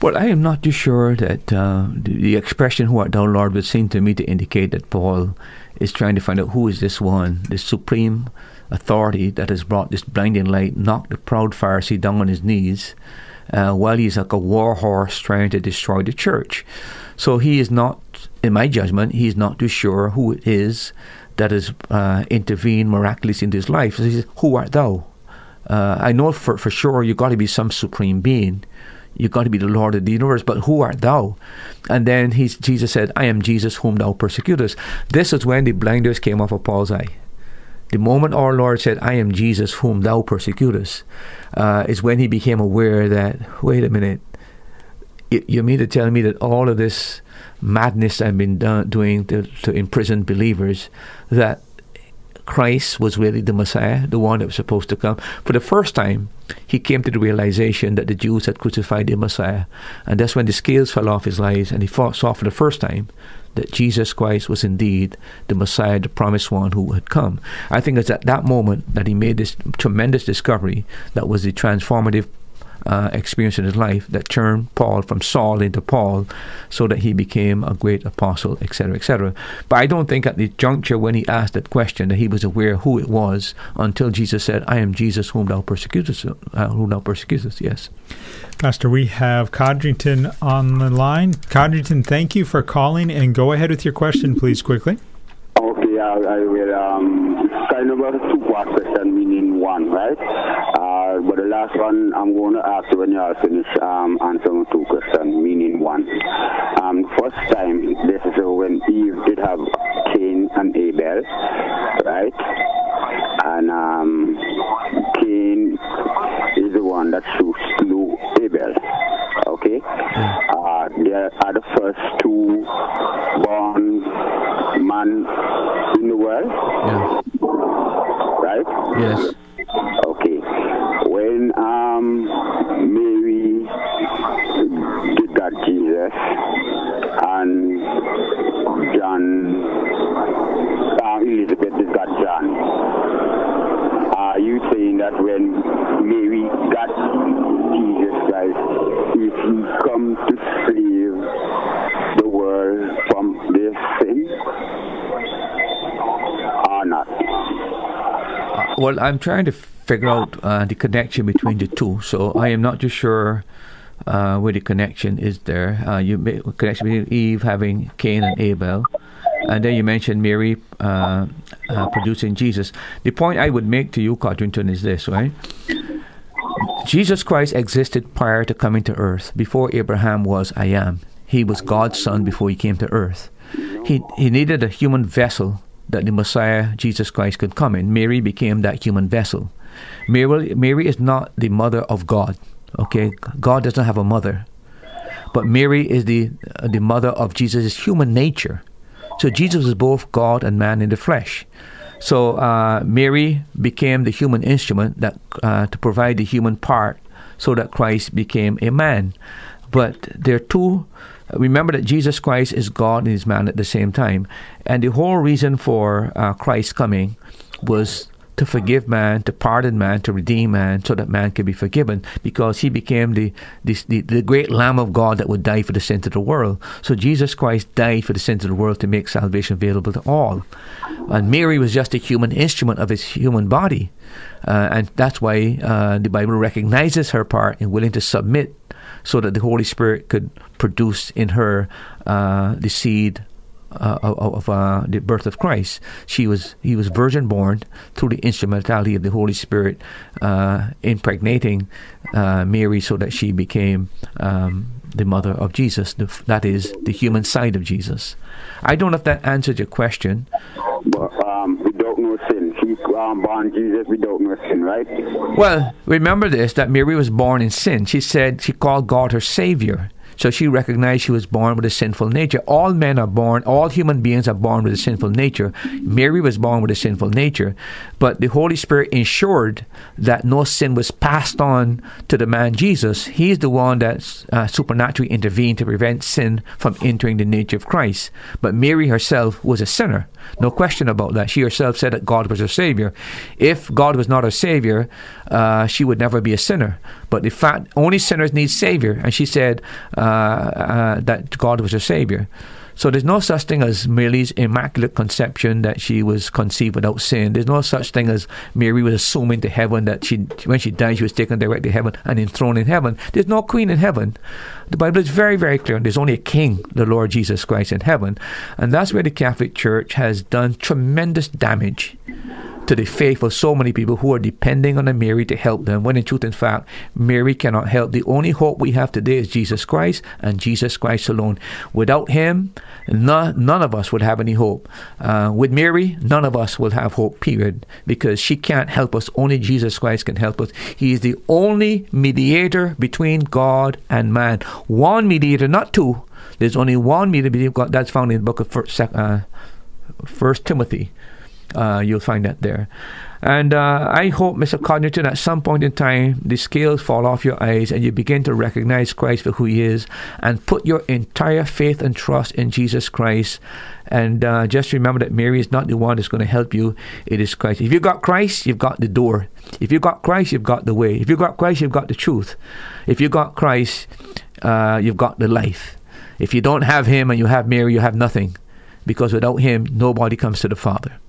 Well, I am not too sure that uh, the, expression "who art thou, Lord" would seem to me to indicate that Paul is trying to find out who is this one, this supreme authority that has brought this blinding light, knocked the proud Pharisee down on his knees, uh, while he's like a war horse trying to destroy the church. So he is not, in my judgment, he is not too sure who it is that has uh, intervened miraculously in his life. So he says, Who art thou? Uh, I know for, for sure you've got to be some supreme being. You've got to be the Lord of the universe, but who art thou? And then he's, Jesus said, I am Jesus whom thou persecutest. This is when the blinders came off of Paul's eye. The moment our Lord said, I am Jesus whom thou persecutest, uh, is when he became aware that, wait a minute, you mean to tell me that all of this madness I've been doing to, to imprison believers, that Christ was really the Messiah, the one that was supposed to come. For the first time, he came to the realization that the Jews had crucified the Messiah. And that's when the scales fell off his eyes and he saw for the first time that Jesus Christ was indeed the Messiah, the promised one who had come. I think it's at that moment that he made this tremendous discovery that was the transformative uh, experience in his life that turned Paul from Saul into Paul so that he became a great apostle, etc., etc. But I don't think at the juncture when he asked that question that he was aware who it was until Jesus said, I am Jesus whom thou persecutest, uh, whom thou persecutest, yes. Pastor, we have Codrington on the line. Codrington, thank you for calling and go ahead with your question, please, quickly. Okay, I, I will. Um, kind of a two-part question, meaning one, right? Last one, I'm going to ask when you all finish um, answering two questions, meaning one. Um, first time, this is when Eve did have Cain and Abel, right? And um, Cain is the one that slew Abel, okay? Uh, they are the first two born man in the world. Yeah. Right? Yes. Okay. When um Mary did that Jesus and John uh, Elizabeth did that John. Are you saying that when Mary got Jesus Christ, if he come to save the world from their sin? Or not? Uh, well, I'm trying to figure out uh, the connection between the two. So I am not too sure uh, where the connection is there. Uh, you made connection between Eve having Cain and Abel, and then you mentioned Mary uh, uh, producing Jesus. The point I would make to you, Codrington, is this: right? Jesus Christ existed prior to coming to earth. Before Abraham was, I am. He was God's son before he came to earth. He he needed a human vessel that the Messiah, Jesus Christ, could come in. Mary became that human vessel. Mary, Mary is not the mother of God. Okay, God doesn't have a mother, but Mary is the uh, the mother of Jesus' human nature. So Jesus is both God and man in the flesh. So uh, Mary became the human instrument that uh, to provide the human part, so that Christ became a man. But there are two remember that Jesus Christ is God and is man at the same time. And the whole reason for uh, coming was to forgive man, to pardon man, to redeem man, so that man could be forgiven, because he became the, the, the, the, great Lamb of God that would die for the sins of the world. So Jesus Christ died for the sins of the world to make salvation available to all. And Mary was just a human instrument of his human body. Uh, and that's why uh, the Bible recognizes her part in willing to submit so that the Holy Spirit could produce in her uh, the seed uh, of, of uh, the birth of Christ. She was he was virgin born through the instrumentality of the Holy Spirit uh, impregnating uh, Mary, so that she became um, the mother of Jesus. The, that is the human side of Jesus. I don't know if that answered your question. But, um, without no sin, she um, born Jesus without no sin, right? Well, remember this: that Mary was born in sin. She said she called God her Savior. So she recognized she was born with a sinful nature. All men are born, all human beings are born with a sinful nature. Mary was born with a sinful nature, but the Holy Spirit ensured that no sin was passed on to the man Jesus. He is the one that uh, supernaturally intervened to prevent sin from entering the nature of Christ. But Mary herself was a sinner. No question about that. She herself said that God was her Savior. If God was not her Savior, uh, she would never be a sinner. But the fact only sinners need Savior, and she said uh, uh, that God was her Savior. So there's no such thing as Mary's immaculate conception that she was conceived without sin. There's no such thing as Mary was assumed into heaven that she, when she died, she was taken directly to heaven and enthroned in heaven. There's no queen in heaven. The Bible is very, very clear. There's only a king, the Lord Jesus Christ, in heaven. And that's where the Catholic Church has done tremendous damage to the faith of so many people who are depending on Mary to help them. When in truth, in fact, Mary cannot help. The only hope we have today is Jesus Christ and Jesus Christ alone. Without Him, none, none of us would have any hope. Uh, with Mary, none of us will have hope, period, because she can't help us. Only Jesus Christ can help us. He is the only mediator between God and man. One mediator, not two. There's only one mediator that's found in the book of First, uh, First Timothy. Uh, you'll find that there. And uh, I hope, Mr. Codrington, at some point in time, the scales fall off your eyes and you begin to recognize Christ for who He is and put your entire faith and trust in Jesus Christ. And uh, just remember that Mary is not the one that's going to help you, it is Christ. If you've got Christ, you've got the door. If you've got Christ, you've got the way. If you've got Christ, you've got the truth. If you've got Christ, uh, you've got the life. If you don't have Him and you have Mary, you have nothing. Because without Him, nobody comes to the Father.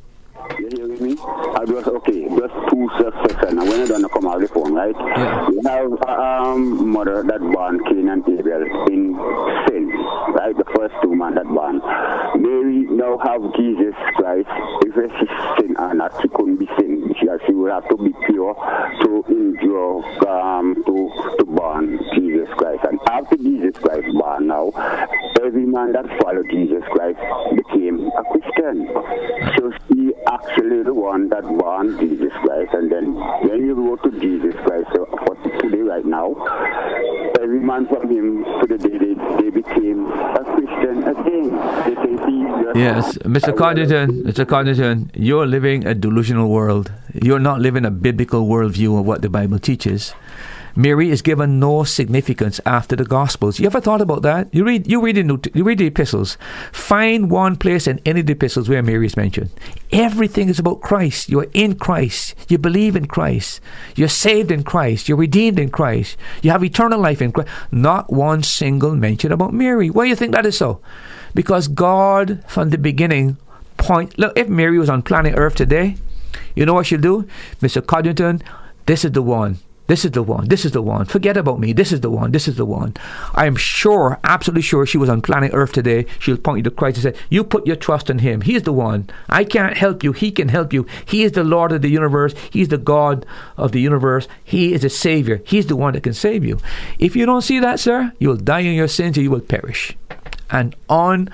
You just, okay, just two seconds. And when you're done, come out the phone, right? Yeah. You have a um, mother that born Cain and Abel in sin, right? The first two men that born. Mary now have Jesus Christ. If she sin or not, she couldn't be sin. She, she would have to be pure to endure, um, to, to born Jesus Christ. And after Jesus Christ born now, every man that followed Jesus Christ became a Christian. So she actually the one that born Jesus Christ, and then when you go to Jesus Christ, so today right now, every man from him to the day they, they became a Christian again. They Yes, Mr. Codrington, Mr. Codrington, you're living a delusional world. You're not living a biblical worldview of what the Bible teaches. Mary is given no significance after the Gospels. You ever thought about that? You read, you read, the, you read the epistles. Find one place in any of the epistles where Mary is mentioned. Everything is about Christ. You are in Christ. You believe in Christ. You're saved in Christ. You're redeemed in Christ. You have eternal life in Christ. Not one single mention about Mary. Why do you think that is so? Because God, from the beginning, point. Look, if Mary was on planet Earth today, you know what she'll do, Mr. Codrington. This is the one. This is the one. This is the one. Forget about me. This is the one. This is the one. I am sure, absolutely sure, she was on planet Earth today. She'll point you to Christ and say, "You put your trust in Him. He is the one. I can't help you. He can help you. He is the Lord of the universe. He's the God of the universe. He is the Savior. He's the one that can save you. If you don't see that, sir, you will die in your sins and you will perish." And on,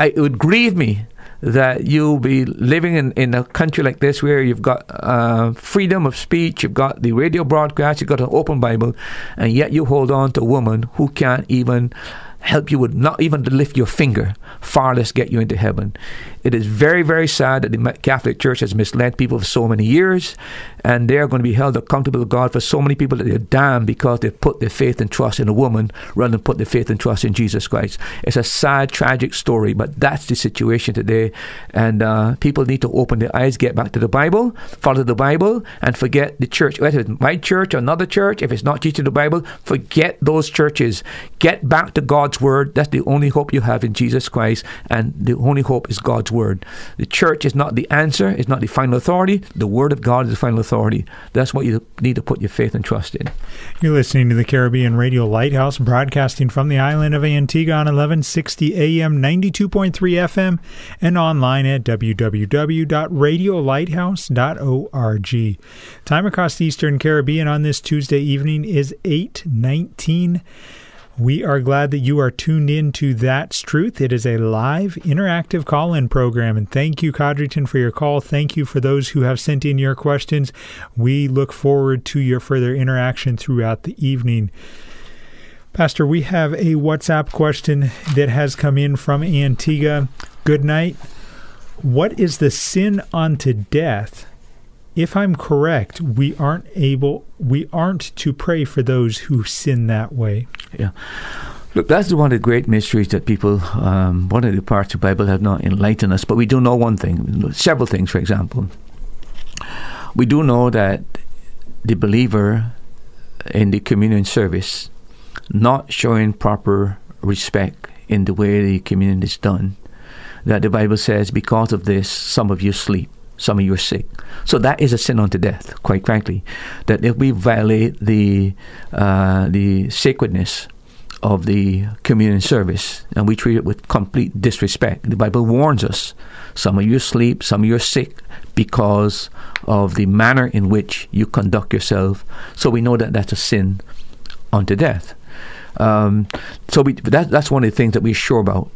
I, it would grieve me that you'll be living in, in a country like this where you've got uh, freedom of speech, you've got the radio broadcast, you've got an open Bible, and yet you hold on to a woman who can't even help you with not even to lift your finger, far less get you into heaven. It is very, very sad that the Catholic Church has misled people for so many years, and they are going to be held accountable to God for so many people that they're damned because they've put their faith and trust in a woman rather than put their faith and trust in Jesus Christ. It's a sad, tragic story, but that's the situation today, and uh, people need to open their eyes, get back to the Bible, follow the Bible, and forget the church. Whether it's my church or another church, if it's not teaching the Bible, forget those churches. Get back to God's Word. That's the only hope you have in Jesus Christ, and the only hope is God's Word. The church is not the answer, it's not the final authority. The Word of God is the final authority. That's what you need to put your faith and trust in. You're listening to the Caribbean Radio Lighthouse, broadcasting from the island of Antigua on 1160 AM, 92.3 FM, and online at www.radiolighthouse.org. Time across the Eastern Caribbean on this Tuesday evening is 819. We are glad that you are tuned in to That's Truth. It is a live, interactive call in program. And thank you, Codrington, for your call. Thank you for those who have sent in your questions. We look forward to your further interaction throughout the evening. Pastor, we have a WhatsApp question that has come in from Antigua. Good night. What is the sin unto death? If I'm correct, we aren't able, we aren't to pray for those who sin that way. Yeah. Look, that's one of the great mysteries that people, um, one of the parts of the Bible have not enlightened us. But we do know one thing, several things, for example. We do know that the believer in the communion service not showing proper respect in the way the communion is done, that the Bible says, because of this, some of you sleep, some of you are sick. So that is a sin unto death, quite frankly. That if we violate the uh, the sacredness of the communion service, and we treat it with complete disrespect. The Bible warns us some of you sleep, some of you are sick because of the manner in which you conduct yourself. So we know that that's a sin unto death. Um, so we, that, that's one of the things that we're sure about.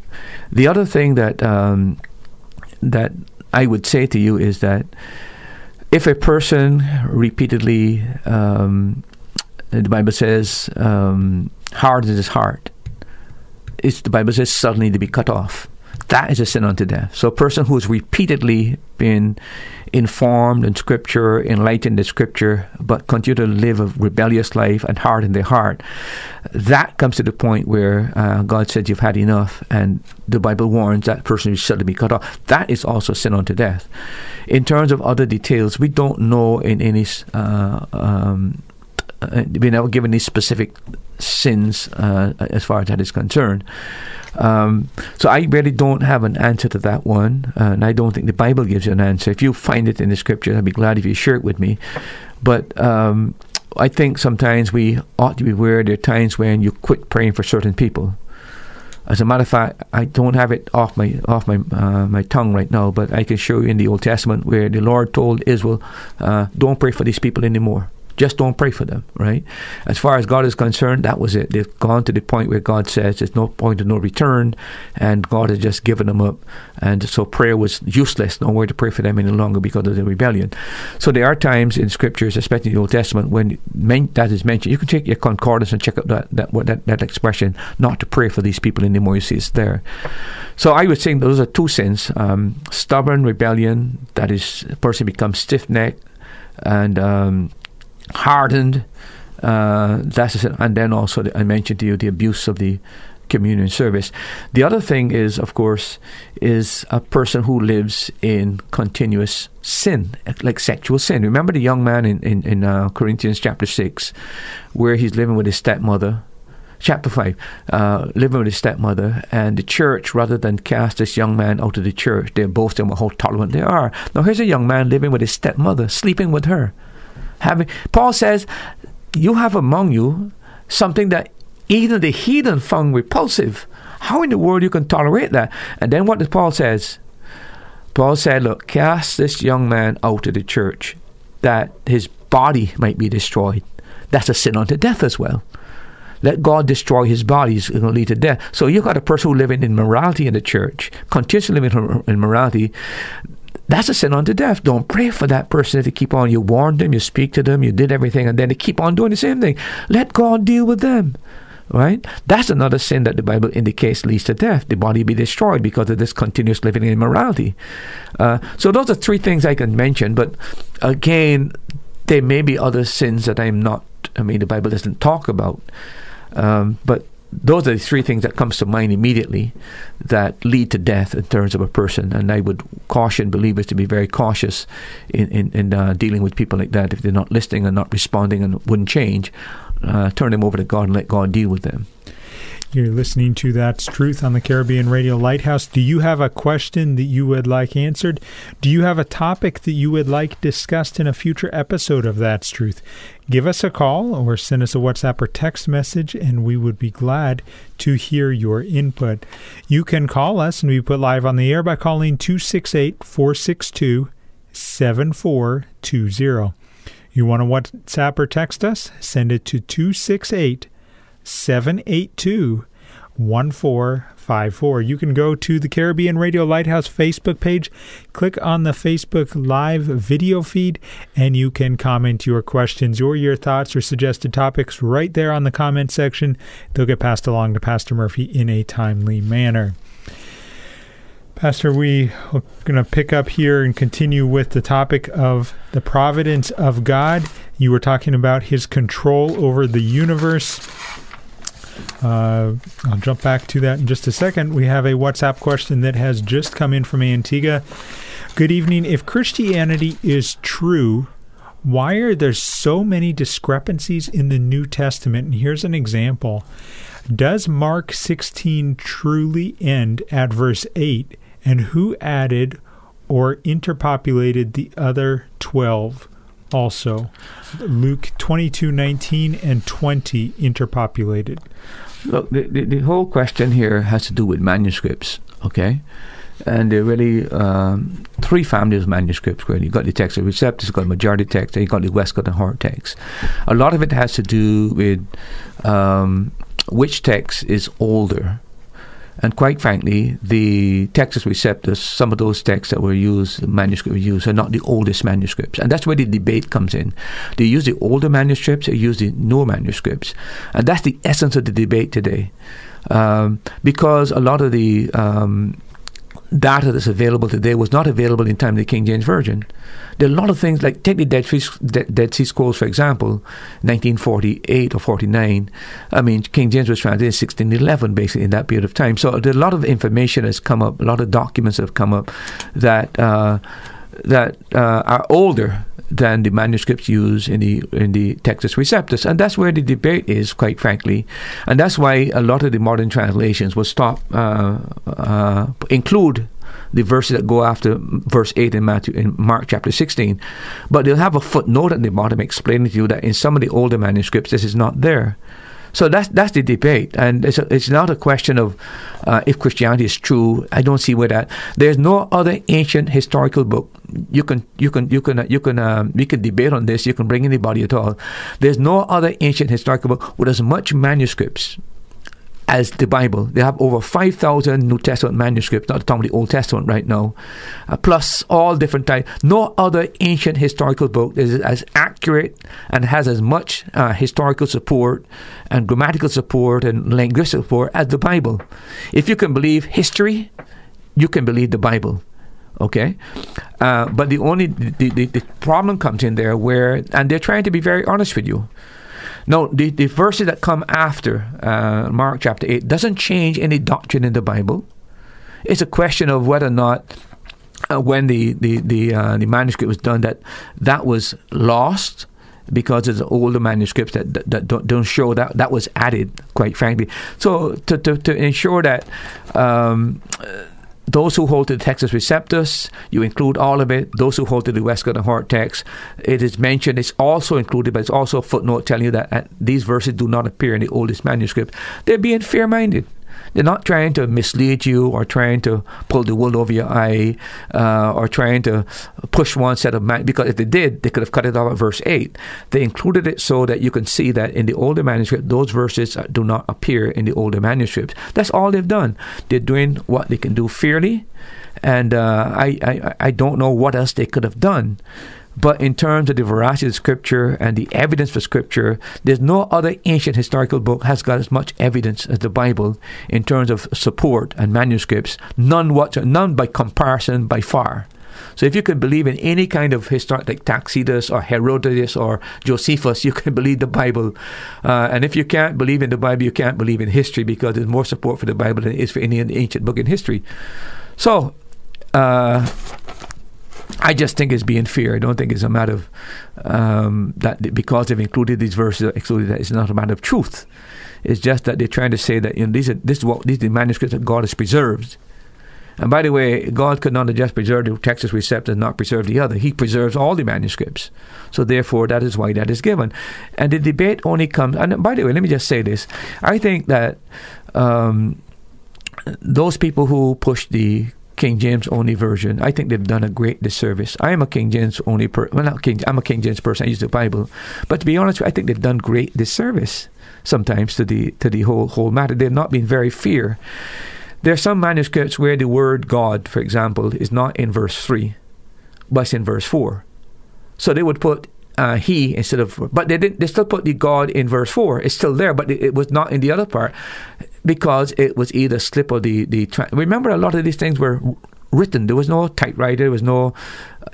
The other thing that um, that I would say to you is that if a person repeatedly, um, the Bible says, um, hardens his heart, it's, the Bible says suddenly to be cut off. That is a sin unto death. So a person who has repeatedly been informed in Scripture, enlightened in Scripture, but continue to live a rebellious life and harden their heart, that comes to the point where uh, God said you've had enough, and the Bible warns that person should be cut off. That is also sin unto death. In terms of other details, we don't know in any. Uh, um, uh, we're given these specific sins uh, as far as that is concerned. Um, so I really don't have an answer to that one, uh, and I don't think the Bible gives you an answer. If you find it in the Scripture, I'd be glad if you share it with me. But um, I think sometimes we ought to be aware there are times when you quit praying for certain people. As a matter of fact, I don't have it off my off my uh, my tongue right now, but I can show you in the Old Testament where the Lord told Israel, uh, "Don't pray for these people anymore." Just don't pray for them, right? As far as God is concerned, that was it. They've gone to the point where God says there's no point of no return, and God has just given them up. And so prayer was useless. No way to pray for them any longer because of the rebellion. So there are times in scriptures, especially in the Old Testament, when that is mentioned. You can check your concordance and check out that that, that, that expression, not to pray for these people anymore. You see, it's there. So I would say those are two sins: um, stubborn rebellion, that is, a person becomes stiff necked, and um, hardened. Uh, that's and then also the, I mentioned to you the abuse of the communion service. The other thing is, of course, is a person who lives in continuous sin, like sexual sin. Remember the young man in in, in uh, Corinthians chapter six, where he's living with his stepmother. Chapter 5, uh, living with his stepmother, and the church, rather than cast this young man out of the church, they're boasting about how tolerant they are. Now, here's a young man living with his stepmother, sleeping with her having Paul says, you have among you something that even the heathen found repulsive. How in the world you can tolerate that? And then what does Paul says? Paul said, Look, cast this young man out of the church, that his body might be destroyed. That's a sin unto death as well. Let God destroy his body, it's going to lead to death. So you've got a person living in morality in the church, continuously living in morality. That's a sin unto death. Don't pray for that person to keep on. You warned them, you speak to them, you did everything, and then they keep on doing the same thing. Let God deal with them. Right? That's another sin that the Bible indicates leads to death. The body be destroyed because of this continuous living in immorality. Uh, so those are three things I can mention. But again, there may be other sins that I'm not. I mean, the Bible doesn't talk about. Um, but those are the three things that comes to mind immediately that lead to death in terms of a person. And I would caution believers to be very cautious in, in, in uh, dealing with people like that. If they're not listening and not responding and wouldn't change, uh, turn them over to God and let God deal with them. You're listening to That's Truth on the Caribbean Radio Lighthouse. Do you have a question that you would like answered? Do you have a topic that you would like discussed in a future episode of That's Truth? Give us a call or send us a WhatsApp or text message, and we would be glad to hear your input. You can call us and we put live on the air by calling 268 462 7420. You want to WhatsApp or text us? Send it to 268 782 1454. You can go to the Caribbean Radio Lighthouse Facebook page, click on the Facebook Live video feed, and you can comment your questions or your thoughts or suggested topics right there on the comment section. They'll get passed along to Pastor Murphy in a timely manner. Pastor, we are going to pick up here and continue with the topic of the providence of God. You were talking about his control over the universe. Uh, I'll jump back to that in just a second. We have a WhatsApp question that has just come in from Antigua. Good evening. If Christianity is true, why are there so many discrepancies in the New Testament? And here's an example. Does Mark 16 truly end at verse 8? And who added or interpopulated the other 12? Also. Luke 22 19 and 20 interpopulated. Look, the, the, the whole question here has to do with manuscripts, okay? And there are really um, three families of manuscripts. Really, you've got the Textus Receptus, you've got the majority text, and you've got the Westcott and Hort text. A lot of it has to do with um, which text is older. And quite frankly, the Textus Receptus, some of those texts that were used, manuscripts were used, are not the oldest manuscripts. And that's where the debate comes in. They use the older manuscripts, or use the newer manuscripts. And that's the essence of the debate today. Um, because a lot of the um, data that's available today was not available in time of the King James Version. There are a lot of things like take the Dead Sea, Dead sea Scrolls for example, 1948 or 49. I mean, King James was translated in 1611, basically in that period of time. So there a lot of information has come up, a lot of documents have come up that uh, that uh, are older than the manuscripts used in the in the Textus Receptus, and that's where the debate is, quite frankly, and that's why a lot of the modern translations will stop uh, uh, include the verses that go after verse 8 in Matthew in Mark chapter 16 but they'll have a footnote at the bottom explaining to you that in some of the older manuscripts this is not there so that's that's the debate, and it's a, it's not a question of uh, if Christianity is true. I don't see where that. There's no other ancient historical book you can you can you can you can um, we can debate on this. You can bring anybody at all. There's no other ancient historical book with as much manuscripts as the Bible. They have over 5,000 New Testament manuscripts, not talking the Old Testament right now, uh, plus all different types. No other ancient historical book is as accurate and has as much uh, historical support and grammatical support and linguistic support as the Bible. If you can believe history, you can believe the Bible. Okay, uh, but the only the, the, the problem comes in there where, and they're trying to be very honest with you no, the, the verses that come after uh, Mark chapter 8 doesn't change any doctrine in the Bible. It's a question of whether or not uh, when the the the, uh, the manuscript was done that that was lost because it's older manuscripts that, that, that don't, don't, show that that was added quite frankly so to, to, to ensure that um, those who hold to the Textus Receptus, you include all of it. Those who hold to the Westcott and Hort text, it is mentioned, it's also included, but it's also a footnote telling you that uh, these verses do not appear in the oldest manuscript. They're being fair minded. They're not trying to mislead you or trying to pull the wool over your eye uh, or trying to push one set of man. Because if they did, they could have cut it off at verse 8. They included it so that you can see that in the older manuscript, those verses do not appear in the older manuscripts. That's all they've done. They're doing what they can do fairly. And uh, I, I, I don't know what else they could have done. But in terms of the veracity of Scripture and the evidence for Scripture, there's no other ancient historical book has got as much evidence as the Bible in terms of support and manuscripts. None what none by comparison by far. So if you can believe in any kind of historic like Tacitus or Herodotus or Josephus, you can believe the Bible. Uh, and if you can't believe in the Bible, you can't believe in history because there's more support for the Bible than there is for any ancient book in history. So. Uh, I just think it's being fair. I don't think it's a matter of um, that because they've included these verses, excluded that it's not a matter of truth. It's just that they're trying to say that you know these are this is what these are the manuscripts that God has preserved. And by the way, God could not have just preserved the Textus Receptus and not preserve the other. He preserves all the manuscripts. So therefore, that is why that is given. And the debate only comes. And by the way, let me just say this: I think that. Um, those people who push the King James only version, I think they've done a great disservice. I am a King James only person. Well, not King. I'm a King James person. I use the Bible, but to be honest, I think they've done great disservice sometimes to the to the whole whole matter. They've not been very fair. There are some manuscripts where the word God, for example, is not in verse three, but in verse four. So they would put uh, he instead of, but they didn't they still put the God in verse four. It's still there, but it, it was not in the other part because it was either slip or the the. Tra- Remember, a lot of these things were written. There was no typewriter. There was no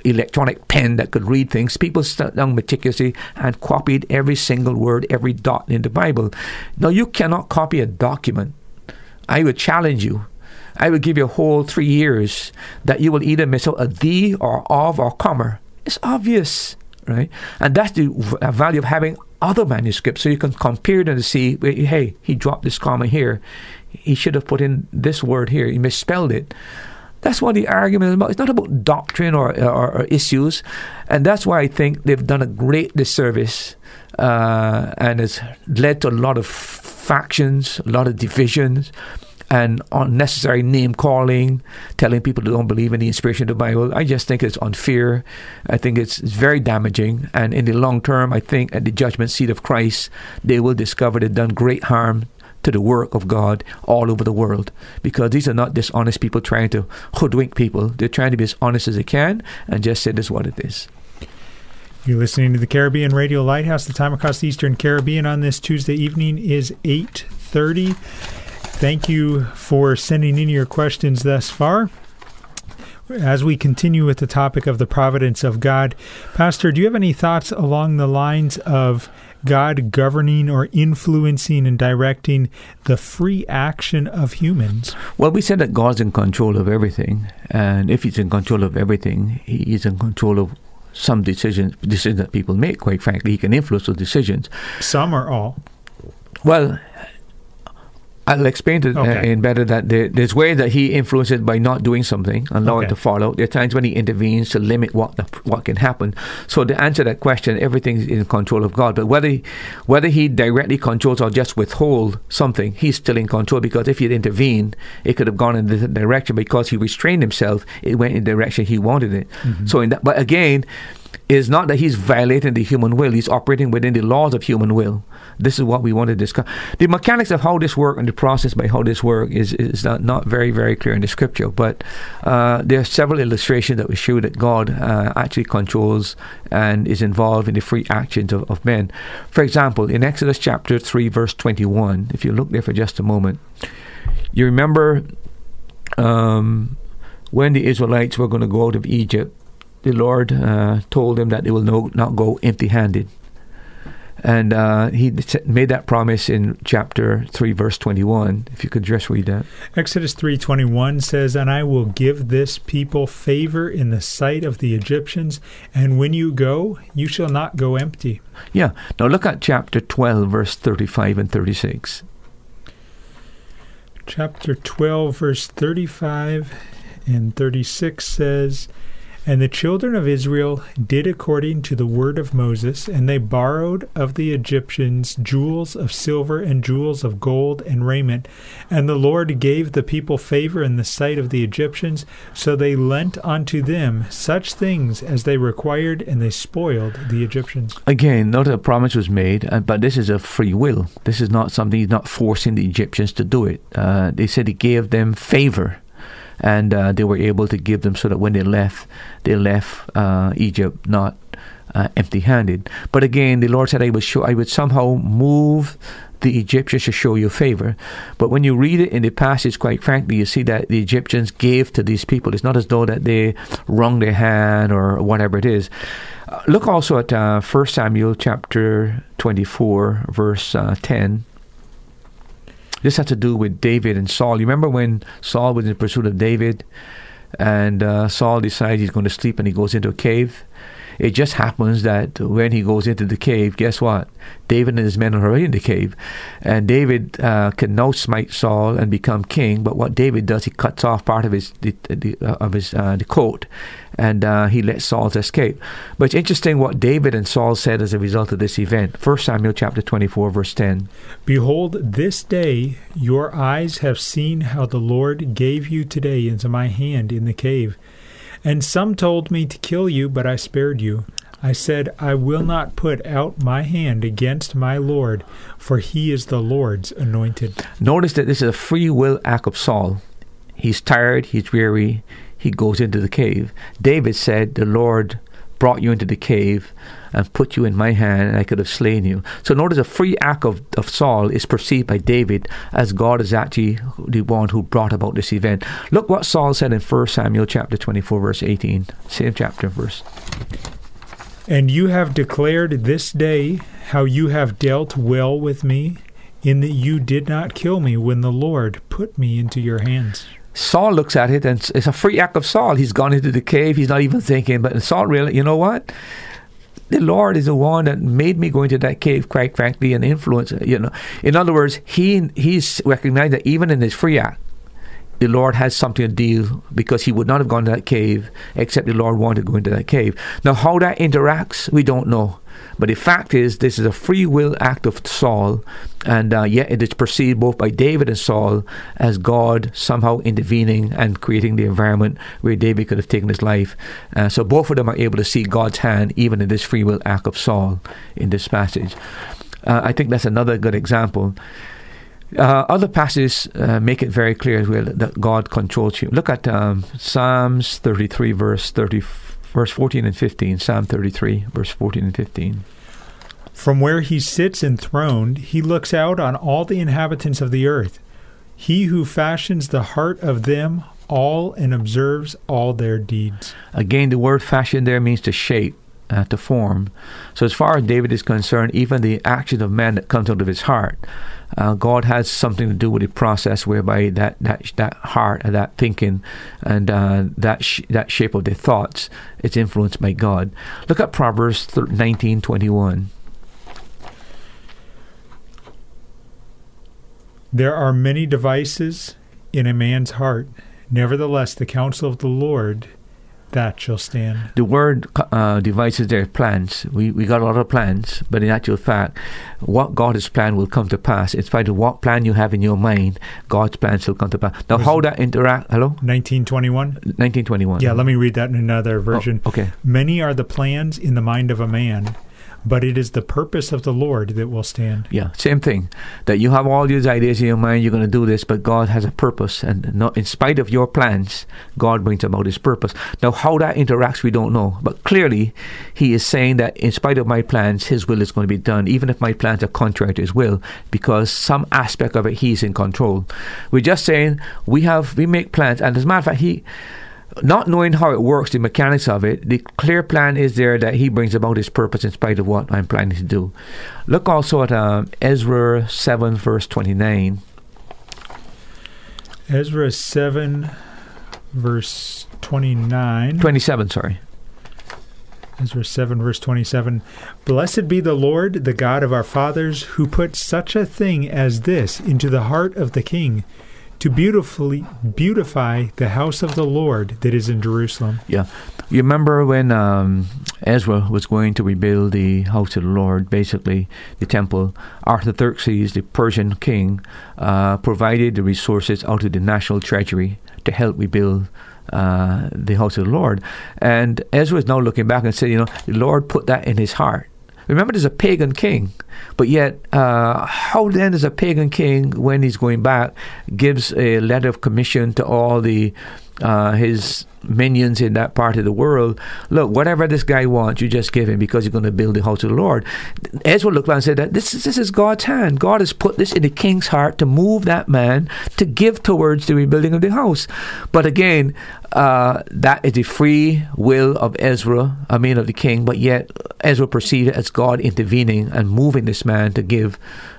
electronic pen that could read things. People sat down meticulously and copied every single word, every dot in the Bible. Now you cannot copy a document. I would challenge you. I would give you a whole three years that you will either miss out a the or of or comma. It's obvious right? And that's the value of having other manuscripts, so you can compare them to see, hey, he dropped this comma here. He should have put in this word here. He misspelled it. That's what the argument is about. It's not about doctrine or, or, or issues, and that's why I think they've done a great disservice, uh, and it's led to a lot of factions, a lot of divisions, and unnecessary name calling, telling people they don't believe in the inspiration of the Bible. I just think it's unfair. I think it's, it's very damaging. And in the long term, I think at the judgment seat of Christ, they will discover they've done great harm to the work of God all over the world because these are not dishonest people trying to hoodwink people. They're trying to be as honest as they can and just say this is what it is. You're listening to the Caribbean Radio Lighthouse. The time across the Eastern Caribbean on this Tuesday evening is 8:30. Thank you for sending in your questions thus far. As we continue with the topic of the providence of God, Pastor, do you have any thoughts along the lines of God governing or influencing and directing the free action of humans? Well, we said that God's in control of everything, and if He's in control of everything, He is in control of some decisions decisions that people make. Quite frankly, He can influence those decisions. Some or all? Well, I'll explain it okay. uh, in better that there, there's ways that he influences by not doing something, allowing okay. it to follow. There are times when he intervenes to limit what the, what can happen. So to answer that question, everything is in control of God. But whether he, whether he directly controls or just withhold something, he's still in control because if he had intervened, it could have gone in the direction because he restrained himself. It went in the direction he wanted it. Mm-hmm. So in that, but again, it's not that he's violating the human will; he's operating within the laws of human will. This is what we want to discuss. The mechanics of how this works and the process by how this works is, is not, not very, very clear in the scripture, but uh, there are several illustrations that we show that God uh, actually controls and is involved in the free actions of, of men. For example, in Exodus chapter 3, verse 21, if you look there for just a moment, you remember um, when the Israelites were going to go out of Egypt, the Lord uh, told them that they will no, not go empty handed. And uh, he made that promise in chapter 3, verse 21. If you could just read that. Exodus 3.21 says, And I will give this people favor in the sight of the Egyptians, and when you go, you shall not go empty. Yeah. Now look at chapter 12, verse 35 and 36. Chapter 12, verse 35 and 36 says, and the children of Israel did according to the word of Moses, and they borrowed of the Egyptians jewels of silver and jewels of gold and raiment. And the Lord gave the people favor in the sight of the Egyptians, so they lent unto them such things as they required, and they spoiled the Egyptians. Again, not a promise was made, uh, but this is a free will. This is not something he's not forcing the Egyptians to do it. Uh, they said he gave them favor and uh, they were able to give them so that when they left, they left uh, Egypt not uh, empty-handed. But again, the Lord said, "I would show, I would somehow move." The Egyptians to show you favor. But when you read it in the passage, quite frankly, you see that the Egyptians gave to these people. It's not as though that they wrung their hand or whatever it is. Uh, look also at uh, 1 Samuel chapter 24, verse uh, 10. This had to do with David and Saul. You remember when Saul was in pursuit of David, and uh, Saul decides he's going to sleep, and he goes into a cave. It just happens that when he goes into the cave, guess what? David and his men are already in the cave. And David uh, can now smite Saul and become king. But what David does, he cuts off part of his the, the, uh, of his uh, the coat, and uh, he let Saul escape. But it's interesting what David and Saul said as a result of this event. First Samuel chapter twenty four verse ten. Behold, this day your eyes have seen how the Lord gave you today into my hand in the cave. And some told me to kill you, but I spared you. I said, I will not put out my hand against my Lord, for he is the Lord's anointed. Notice that this is a free will act of Saul. He's tired, he's weary, he goes into the cave. David said, The Lord brought you into the cave and put you in my hand, and I could have slain you. So notice a free act of, of Saul is perceived by David as God is actually the one who brought about this event. Look what Saul said in 1 Samuel chapter 24, verse 18. Same chapter verse. And you have declared this day how you have dealt well with me, in that you did not kill me when the Lord put me into your hands. Saul looks at it and it's a free act of Saul. He's gone into the cave. He's not even thinking. But Saul really, you know what? The Lord is the one that made me go into that cave, quite frankly, and influence. Uh, you know, in other words, he he's recognized that even in his free act, the Lord has something to deal because he would not have gone to that cave except the Lord wanted to go into that cave. Now, how that interacts, we don't know. But the fact is, this is a free will act of Saul, and uh, yet it is perceived both by David and Saul as God somehow intervening and creating the environment where David could have taken his life. Uh, so both of them are able to see God's hand even in this free will act of Saul in this passage. Uh, I think that's another good example. Uh, other passages uh, make it very clear as well that God controls you. Look at um, Psalms 33, verse 30, verse 14 and 15. Psalm 33, verse 14 and 15. From where he sits enthroned, he looks out on all the inhabitants of the earth. He who fashions the heart of them all and observes all their deeds. Again, the word fashion there means to shape, uh, to form. So, as far as David is concerned, even the action of man that comes out of his heart, uh, God has something to do with the process whereby that that that heart and that thinking and uh, that sh- that shape of the thoughts is influenced by God. Look at Proverbs nineteen twenty one. There are many devices in a man's heart. Nevertheless, the counsel of the Lord that shall stand. The word uh, devices there, plans. We, we got a lot of plans, but in actual fact, what God has planned will come to pass. In spite of what plan you have in your mind, God's plans will come to pass. Now, how that interact? Hello? 1921? 1921. Yeah, let me read that in another version. Oh, okay. Many are the plans in the mind of a man, but it is the purpose of the Lord that will stand. Yeah, same thing. That you have all these ideas in your mind, you're going to do this, but God has a purpose, and not in spite of your plans, God brings about His purpose. Now, how that interacts, we don't know, but clearly, He is saying that in spite of my plans, His will is going to be done, even if my plans are contrary to His will, because some aspect of it He's in control. We're just saying we have we make plans, and as a matter of fact, He not knowing how it works, the mechanics of it, the clear plan is there that he brings about his purpose in spite of what I'm planning to do. Look also at um, Ezra 7, verse 29. Ezra 7, verse 29. 27, sorry. Ezra 7, verse 27. Blessed be the Lord, the God of our fathers, who put such a thing as this into the heart of the king to beautifully beautify the house of the Lord that is in Jerusalem. Yeah. You remember when um, Ezra was going to rebuild the house of the Lord, basically the temple, Artaxerxes, the Persian king, uh, provided the resources out of the national treasury to help rebuild uh, the house of the Lord. And Ezra is now looking back and saying, you know, the Lord put that in his heart. Remember, there's a pagan king, but yet, uh, how then does a pagan king, when he's going back, gives a letter of commission to all the uh, his minions in that part of the world. Look, whatever this guy wants, you just give him because you're going to build the house of the Lord. Ezra looked around and said that this is, this is God's hand. God has put this in the king's heart to move that man to give towards the rebuilding of the house. But again, uh, that is the free will of Ezra, I mean of the king, but yet Ezra perceived it as God intervening and moving this man to give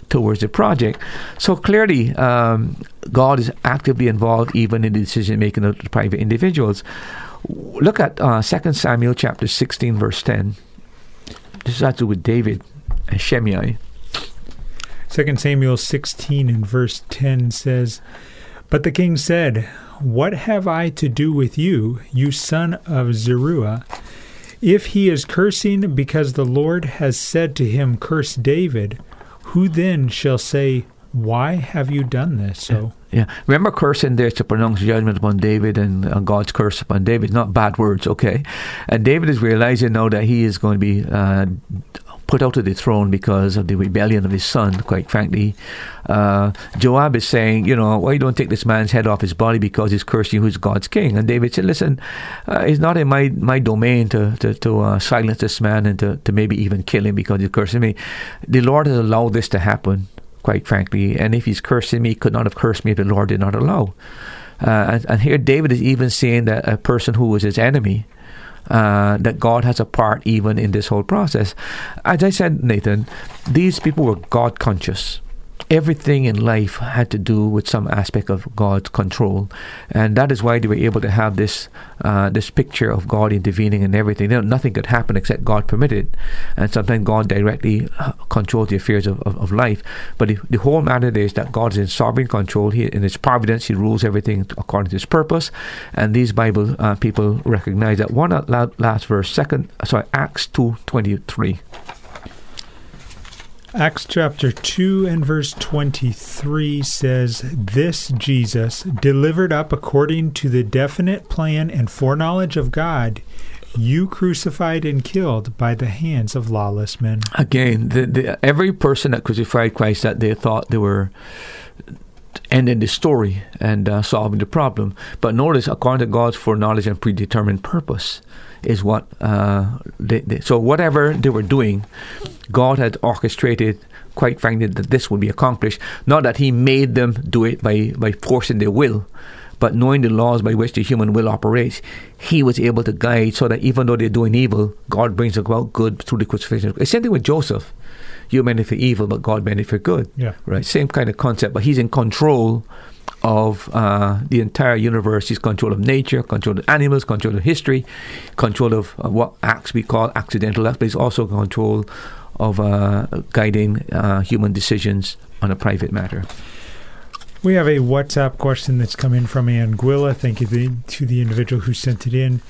towards the project. So clearly, um, God is actively involved even in the decision making of private individuals. Look at uh, 2 Samuel chapter 16, verse 10. This has to do with David and Shimei. 2 Samuel 16 and verse 10 says, But the king said, What have I to do with you, you son of Zeruiah? If he is cursing because the Lord has said to him, Curse David, who then shall say, Why have you done this? So yeah. Remember, cursing there to pronounce judgment upon David and uh, God's curse upon David. Not bad words, okay? And David is realizing now that he is going to be uh, put out of the throne because of the rebellion of his son, quite frankly. Uh, Joab is saying, you know, why don't take this man's head off his body because he's cursing who's God's king? And David said, listen, uh, it's not in my, my domain to, to, to uh, silence this man and to, to maybe even kill him because he's cursing me. The Lord has allowed this to happen quite frankly. And if he's cursing me, he could not have cursed me if the Lord did not allow. Uh, and, and, here David is even saying that a person who was his enemy, uh, that God has a part even in this whole process. As I said, Nathan, these people were God conscious. Everything in life had to do with some aspect of God's control, and that is why they were able to have this uh, this picture of God intervening in everything. You know, nothing could happen except God permitted, and sometimes God directly uh, controls the affairs of, of, of life. But the, the, whole matter is that God is in sovereign control. He, in His providence, He rules everything according to His purpose, and these Bible uh, people recognize that. One last verse, second, sorry, Acts two twenty three. Acts chapter 2 and verse 23 says, This Jesus, delivered up according to the definite plan and foreknowledge of God, you crucified and killed by the hands of lawless men. Again, the, the, every person that crucified Christ that they thought they were ending the story and uh, solving the problem. But notice, according to God's foreknowledge and predetermined purpose, is what uh, they, they, so whatever they were doing, God had orchestrated. Quite frankly, that this would be accomplished. Not that He made them do it by by forcing their will, but knowing the laws by which the human will operates, He was able to guide so that even though they're doing evil, God brings about good through the crucifixion. It's same thing with Joseph. You meant it for evil, but God meant it for good. Yeah. Right. Same kind of concept, but He's in control of uh, the entire universe. He's control of nature, control of animals, control of history, control of uh, what acts we call accidental acts, but he's also control of uh, guiding uh, human decisions on a private matter. We have a WhatsApp question that's come in from Anguilla. Thank you to the individual who sent it in.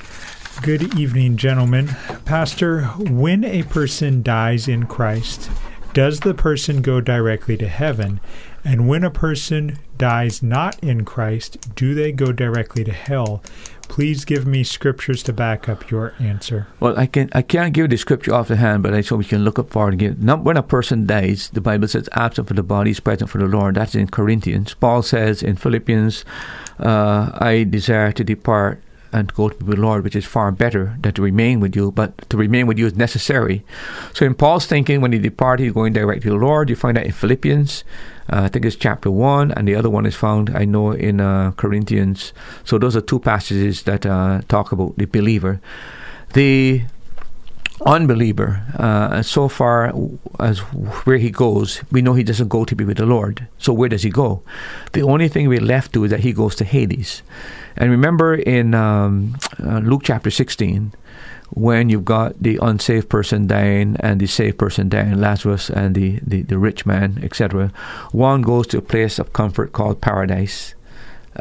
Good evening, gentlemen. Pastor, when a person dies in Christ, does the person go directly to heaven? And when a person dies not in Christ, do they go directly to hell? Please give me scriptures to back up your answer. Well, I can I can't give the scripture off the hand, but I so we can look up for it again. Not when a person dies, the Bible says absent for the body is present for the Lord. That's in Corinthians. Paul says in Philippians, uh, I desire to depart and go to be with the Lord, which is far better than to remain with you. But to remain with you is necessary. So in Paul's thinking, when he departed, he's going directly to the Lord. You find that in Philippians, uh, I think it's chapter one, and the other one is found, I know, in uh, Corinthians. So those are two passages that uh, talk about the believer. The unbeliever, uh, so far as where he goes, we know he doesn't go to be with the Lord. So where does he go? The only thing we're left to is that he goes to Hades. And remember in um, uh, Luke chapter 16, when you've got the unsaved person dying and the saved person dying, Lazarus and the, the, the rich man, etc., one goes to a place of comfort called paradise.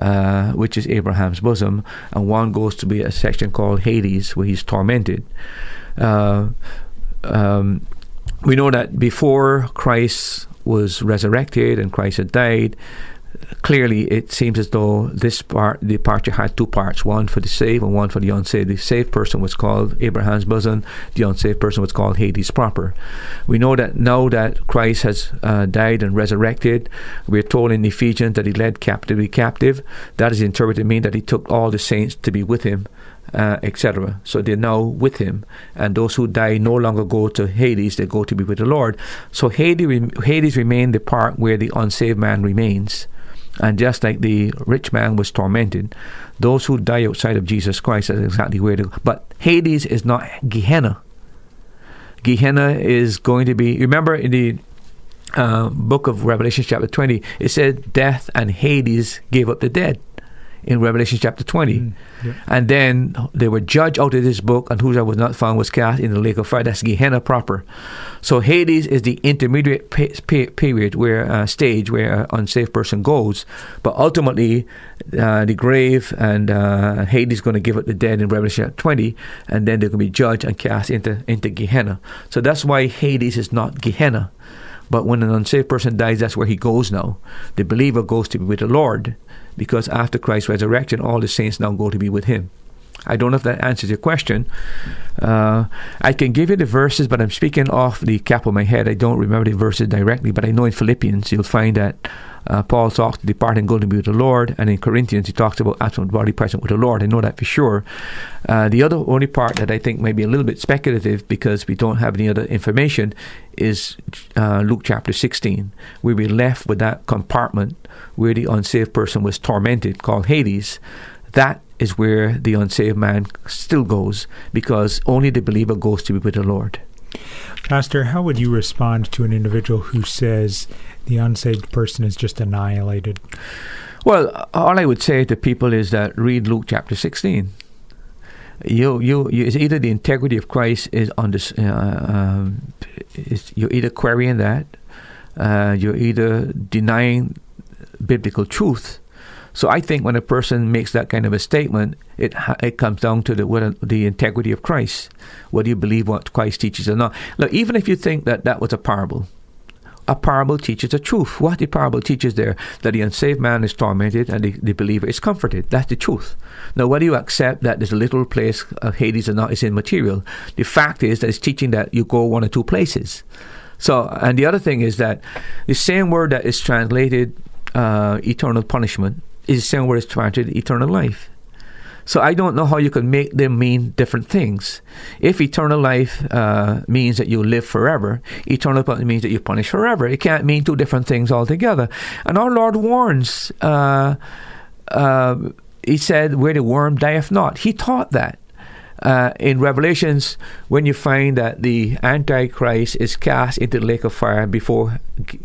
Uh, which is Abraham's bosom, and one goes to be a section called Hades, where he's tormented. Uh, um, we know that before Christ was resurrected and Christ had died, clearly it seems as though this part the departure had two parts. One for the saved and one for the unsaved the saved person was called abraham's bosom. The unsaved person was called hades proper. We know that now that christ has uh, died and resurrected. We're told in ephesians that he led captivity captive. That is interpreted to mean that he took all the saints to be with him uh, etc. So they're now with him, and those who die no longer go to Hades; they go to be with the Lord. So Hades, Hades remain the part where the unsaved man remains. And just like the rich man was tormented, those who die outside of Jesus Christ is exactly where to go. But Hades is not Gehenna. Gehenna is going to be, remember in the uh, book of Revelation, chapter 20, it said death and Hades gave up the dead in Revelation chapter 20. Mm, yeah. And then they were judged out of this book, and whoso was not found was cast in the lake of fire. That's Gehenna proper. So Hades is the intermediate pe- pe- period, where uh, stage where an unsafe person goes. But ultimately, uh, the grave and uh, Hades is going to give up the dead in Revelation chapter 20, and then they're going to be judged and cast into, into Gehenna. So that's why Hades is not Gehenna. But when an unsafe person dies, that's where he goes now. The believer goes to be with the Lord because after Christ's resurrection, all the saints now go to be with him. I don't know if that answers your question. Uh, I can give you the verses, but I'm speaking off the cap of my head. I don't remember the verses directly, but I know in Philippians you'll find that uh, Paul talks to depart and go to be with the Lord, and in Corinthians he talks about absolute body present with the Lord. I know that for sure. Uh, the other only part that I think may be a little bit speculative because we don't have any other information is uh, Luke chapter 16, where we're left with that compartment where the unsaved person was tormented, called Hades. That is where the unsaved man still goes because only the believer goes to be with the Lord. Pastor, how would you respond to an individual who says the unsaved person is just annihilated? Well, all I would say to people is that read Luke chapter 16. You, you, you it's either the integrity of Christ is on this, uh, um, you're either querying that, uh, you're either denying biblical truth. So I think when a person makes that kind of a statement, it it comes down to the the integrity of Christ. Whether you believe what Christ teaches or not. Look, even if you think that that was a parable, a parable teaches the truth. What the parable teaches there, that the unsaved man is tormented and the, the believer is comforted. That's the truth. Now, whether you accept that there's a little place of Hades or not is immaterial. The fact is that it's teaching that you go one or two places. So, and the other thing is that the same word that is translated uh, eternal punishment is the same word as translated eternal life. So I don't know how you can make them mean different things. If eternal life uh, means that you live forever, eternal punishment means that you punish forever. It can't mean two different things altogether. And our Lord warns. Uh, uh, he said, "Where the worm dieth not." He taught that. Uh, in Revelations, when you find that the Antichrist is cast into the lake of fire before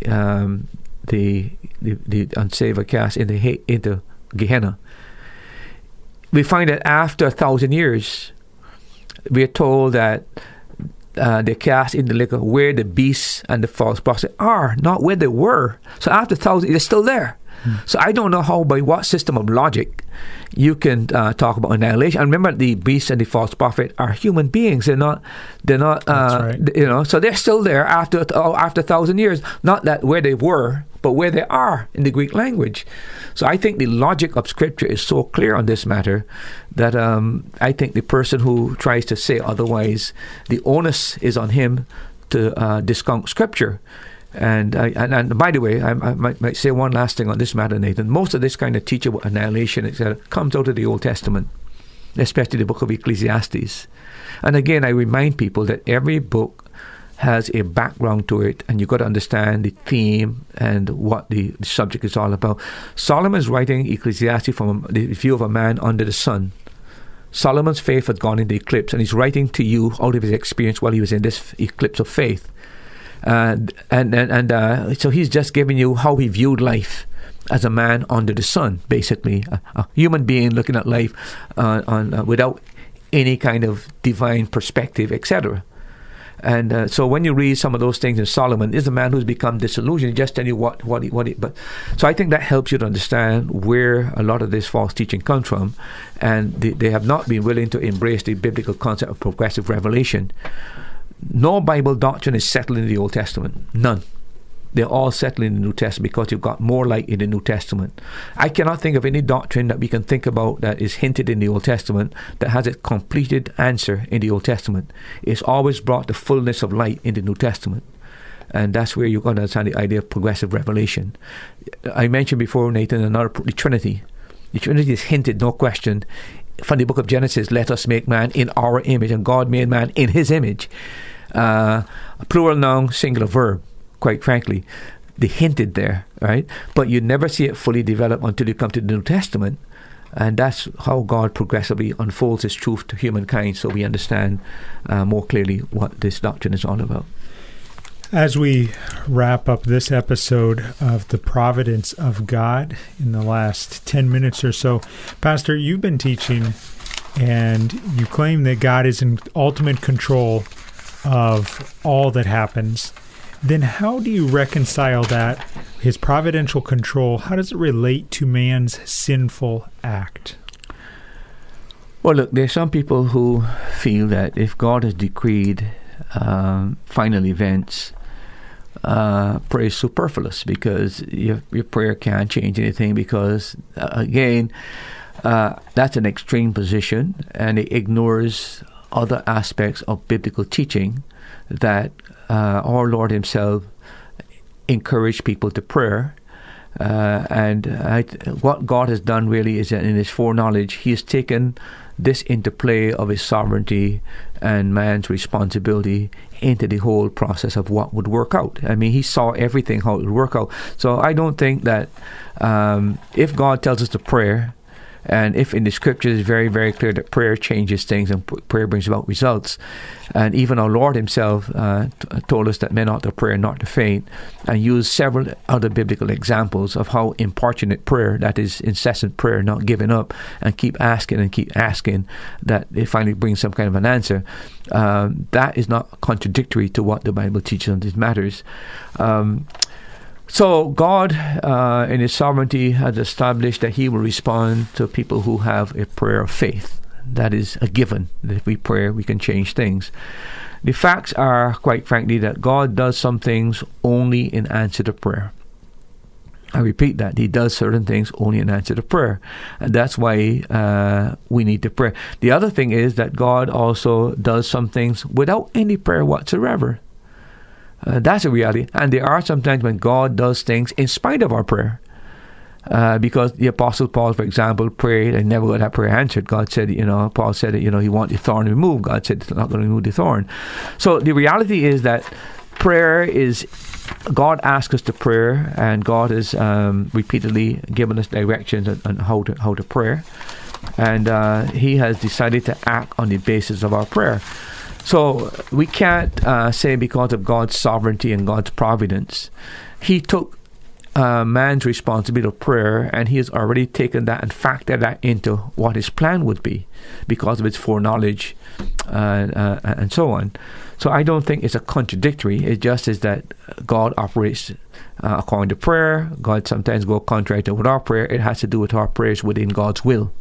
um, the, the the unsaved are cast into into Gehenna, we find that after a thousand years, we are told that uh, they cast in the liquor where the beasts and the false prophets are, not where they were. So after a thousand, they're still there. So I don't know how, by what system of logic, you can uh, talk about annihilation. And remember, the beast and the false prophet are human beings. They're not. They're not. Uh, right. You know. So they're still there after uh, after a thousand years. Not that where they were, but where they are in the Greek language. So I think the logic of Scripture is so clear on this matter that um, I think the person who tries to say otherwise, the onus is on him to uh, discount Scripture. And, I, and, and by the way, I, I might, might, say one last thing on this matter, Nathan. Most of this kind of teaching about annihilation etc., comes out of the Old Testament, especially the book of Ecclesiastes. And again, I remind people that every book has a background to it, and you've got to understand the theme and what the, the subject is all about. Solomon is writing Ecclesiastes from the view of a man under the sun. Solomon's faith had gone into eclipse, and he's writing to you out of his experience while he was in this eclipse of faith. And and and uh, so he's just giving you how he viewed life as a man under the sun, basically a, a human being looking at life uh, on uh, without any kind of divine perspective, etc. And uh, so when you read some of those things in Solomon, is a man who's become disillusioned. Just tell you what what he, what he, but so I think that helps you to understand where a lot of this false teaching comes from, and they, they have not been willing to embrace the biblical concept of progressive revelation. No Bible doctrine is settled in the Old Testament. None they're all settled in the New Testament because you've got more light in the New Testament. I cannot think of any doctrine that we can think about that is hinted in the Old Testament that has a completed answer in the Old Testament. It's always brought the fullness of light in the New Testament. And that's where you're going to understand the idea of progressive revelation. I mentioned before, Nathan, another the Trinity. The Trinity is hinted, no question, from the book of Genesis. Let us make man in our image, and God made man in His image. Uh, plural noun, singular verb quite frankly, they hinted there, right? But you never see it fully develop until you come to the New Testament. And that's how God progressively unfolds His truth to humankind so we understand uh, more clearly what this doctrine is all about. As we wrap up this episode of the Providence of God in the last 10 minutes or so, Pastor, you've been teaching and you claim that God is in ultimate control of all that happens then how do you reconcile that, his providential control, how does it relate to man's sinful act? Well, look, there are some people who feel that if God has decreed uh, final events, uh, prayer is superfluous because your, your prayer can't change anything because, uh, again, uh, that's an extreme position and it ignores other aspects of biblical teaching that uh, our Lord Himself encouraged people to prayer. Uh, and I, what God has done really is that in His foreknowledge, He has taken this interplay of His sovereignty and man's responsibility into the whole process of what would work out. I mean, He saw everything how it would work out. So I don't think that um, if God tells us to pray, And if in the scriptures it's very, very clear that prayer changes things and prayer brings about results, and even our Lord Himself uh, t- told us that men ought to pray not to faint, and used several other biblical examples of how importunate prayer, that is incessant prayer, not giving up, and keep asking and keep asking, that it finally brings some kind of an answer. Um, that is not contradictory to what the Bible teaches on these matters. Um, so God, uh, in His sovereignty, has established that He will respond to people who have a prayer of faith. That is a given. That if we pray, we can change things. The facts are, quite frankly, that God does some things only in answer to prayer. I repeat that He does certain things only in answer to prayer, and that's why uh, we need to pray. The other thing is that God also does some things without any prayer whatsoever. Uh, that's a reality. And there are sometimes when God does things in spite of our prayer. Uh, because the Apostle Paul, for example, prayed and never got that prayer answered. God said, you know, Paul said you know, he wanted the thorn removed. God said, it's not going to remove the thorn. So the reality is that prayer is, God asks us to pray, and God has um, repeatedly given us directions on, on, how to how to pray, and uh, He has decided to act on the basis of our prayer. So we can't uh, say because of God's sovereignty and God's providence, He took uh, man's responsibility of prayer and He has already taken that and factored that into what His plan would be because of His foreknowledge uh, uh, and so on. So I don't think it's a contradictory. It just is that God operates uh, according to prayer. God sometimes go contrary to with our prayer. It has to do with our prayers within God's will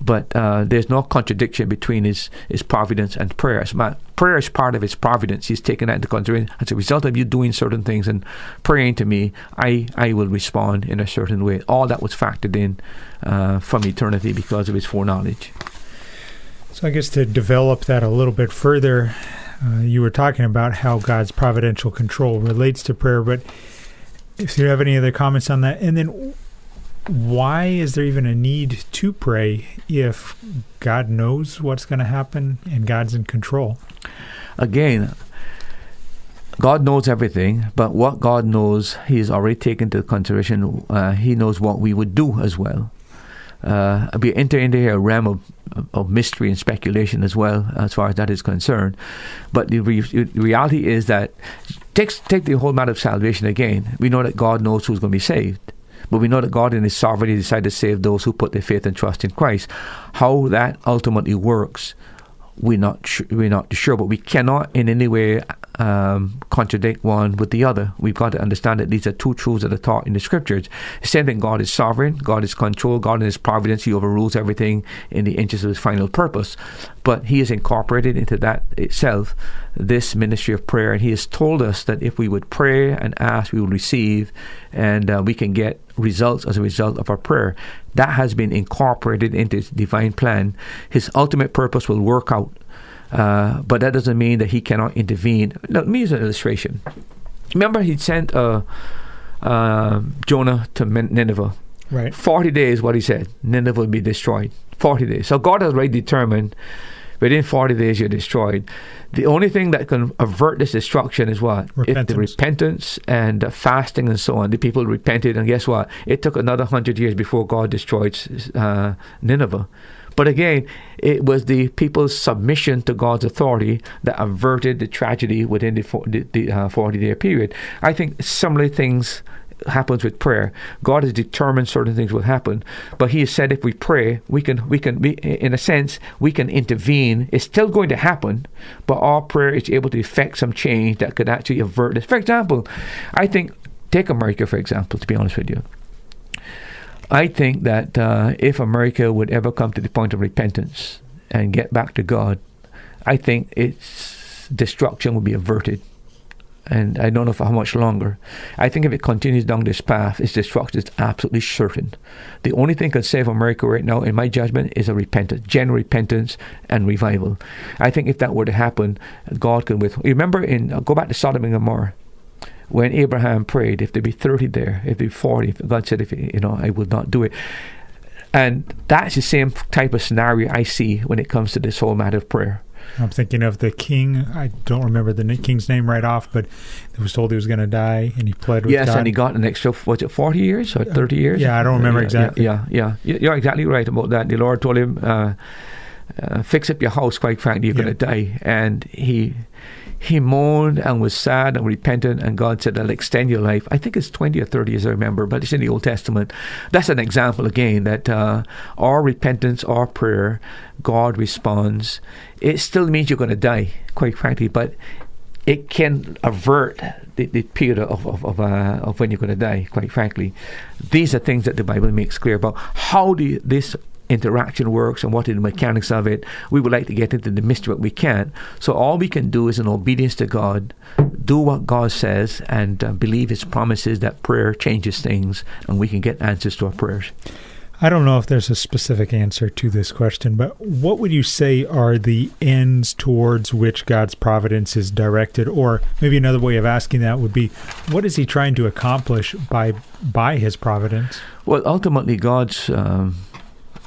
but uh, there's no contradiction between his, his providence and prayer. My, prayer is part of his providence. He's taken that into consideration. As a result of you doing certain things and praying to me, I, I will respond in a certain way. All that was factored in uh, from eternity because of his foreknowledge. So I guess to develop that a little bit further, uh, you were talking about how God's providential control relates to prayer, but if you have any other comments on that, and then why is there even a need to pray if God knows what's going to happen and God's in control? Again, God knows everything, but what God knows, He's already taken into consideration. Uh, he knows what we would do as well. Uh, we enter into a realm of, of mystery and speculation as well, as far as that is concerned. But the, re- reality is that take take the whole matter of salvation again. We know that God knows who's going to be saved. But we know that God in His sovereignty decided to save those who put their faith and trust in Christ. How that ultimately works, we're not sh- we're not sure. But we cannot in any way um, contradict one with the other. We've got to understand that these are two truths that are taught in the scriptures. Same thing, God is sovereign, God is control, God in His providence, He overrules everything in the interest of His final purpose. But He has incorporated into that itself this ministry of prayer, and He has told us that if we would pray and ask, we will receive, and uh, we can get results as a result of our prayer. That has been incorporated into His divine plan. His ultimate purpose will work out uh, but that doesn't mean that he cannot intervene. Let me use an illustration. Remember, he sent uh, uh, Jonah to Nineveh. Right. 40 days, what he said, Nineveh will be destroyed. 40 days. So God has already determined within 40 days you're destroyed. The only thing that can avert this destruction is what? Repentance. If the repentance and uh, fasting and so on. The people repented, and guess what? It took another 100 years before God destroyed uh, Nineveh. But again, it was the people's submission to God's authority that averted the tragedy within the, the, the uh, 40 day period. I think similar things happens with prayer. God has determined certain things will happen, but He has said if we pray, we can, we can, we, in a sense, we can intervene. It's still going to happen, but our prayer is able to effect some change that could actually avert this. For example, I think take America for example. To be honest with you, I think that uh, if America would ever come to the point of repentance and get back to God, I think its destruction will be averted. And I don't know for how much longer. I think if it continues down this path, its destruction is absolutely certain. The only thing that can save America right now, in my judgment, is a repentance, genuine repentance and revival. I think if that were to happen, God can with. Remember, in uh, go back to Sodom and Gomorrah when Abraham prayed, if there be 30 there, if there be 40, God said, if you know, I will not do it. And that's the same type of scenario I see when it comes to this whole matter of prayer. I'm thinking of the king. I don't remember the king's name right off, but he was told he was going to die, and he pled with yes, God. and he got an extra, was it 40 years or 30 years? yeah, I don't remember Yeah, exactly. Yeah, yeah, yeah. You're exactly right about that. The Lord told him, uh, uh, fix up your house, quite frankly, you're Yeah. going to die. And he he mourned and was sad and repentant, and God said, I'll extend your life. I think it's 20 or 30 years, I remember, but it's in the Old Testament. That's an example, again, that uh, our repentance, our prayer, God responds. It still means you're going to die, quite frankly, but it can avert the, the period of of of, uh, of when you're going to die. Quite frankly, these are things that the Bible makes clear about how the, this interaction works and what are the mechanics of it. We would like to get into the mystery, but we can't. So all we can do is, in obedience to God, do what God says and uh, believe His promises that prayer changes things, and we can get answers to our prayers. I don't know if there's a specific answer to this question, but what would you say are the ends towards which God's providence is directed? Or maybe another way of asking that would be, what is He trying to accomplish by by His providence? Well, ultimately, God's um,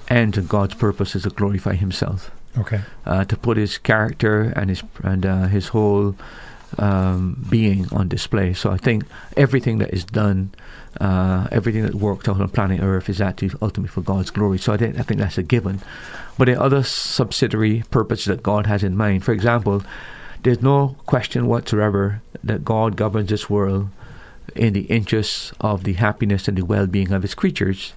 and God's purpose is to glorify Himself. Okay. uh, to put his character and his and uh, his whole um, being on display. So I think everything that is done, uh, everything that worked out on planet Earth is actually ultimately for God's glory. So I think I think that's a given. But there are other subsidiary purposes that God has in mind. For example, there's no question whatsoever that God governs this world in the interests of the happiness and the well-being of His creatures.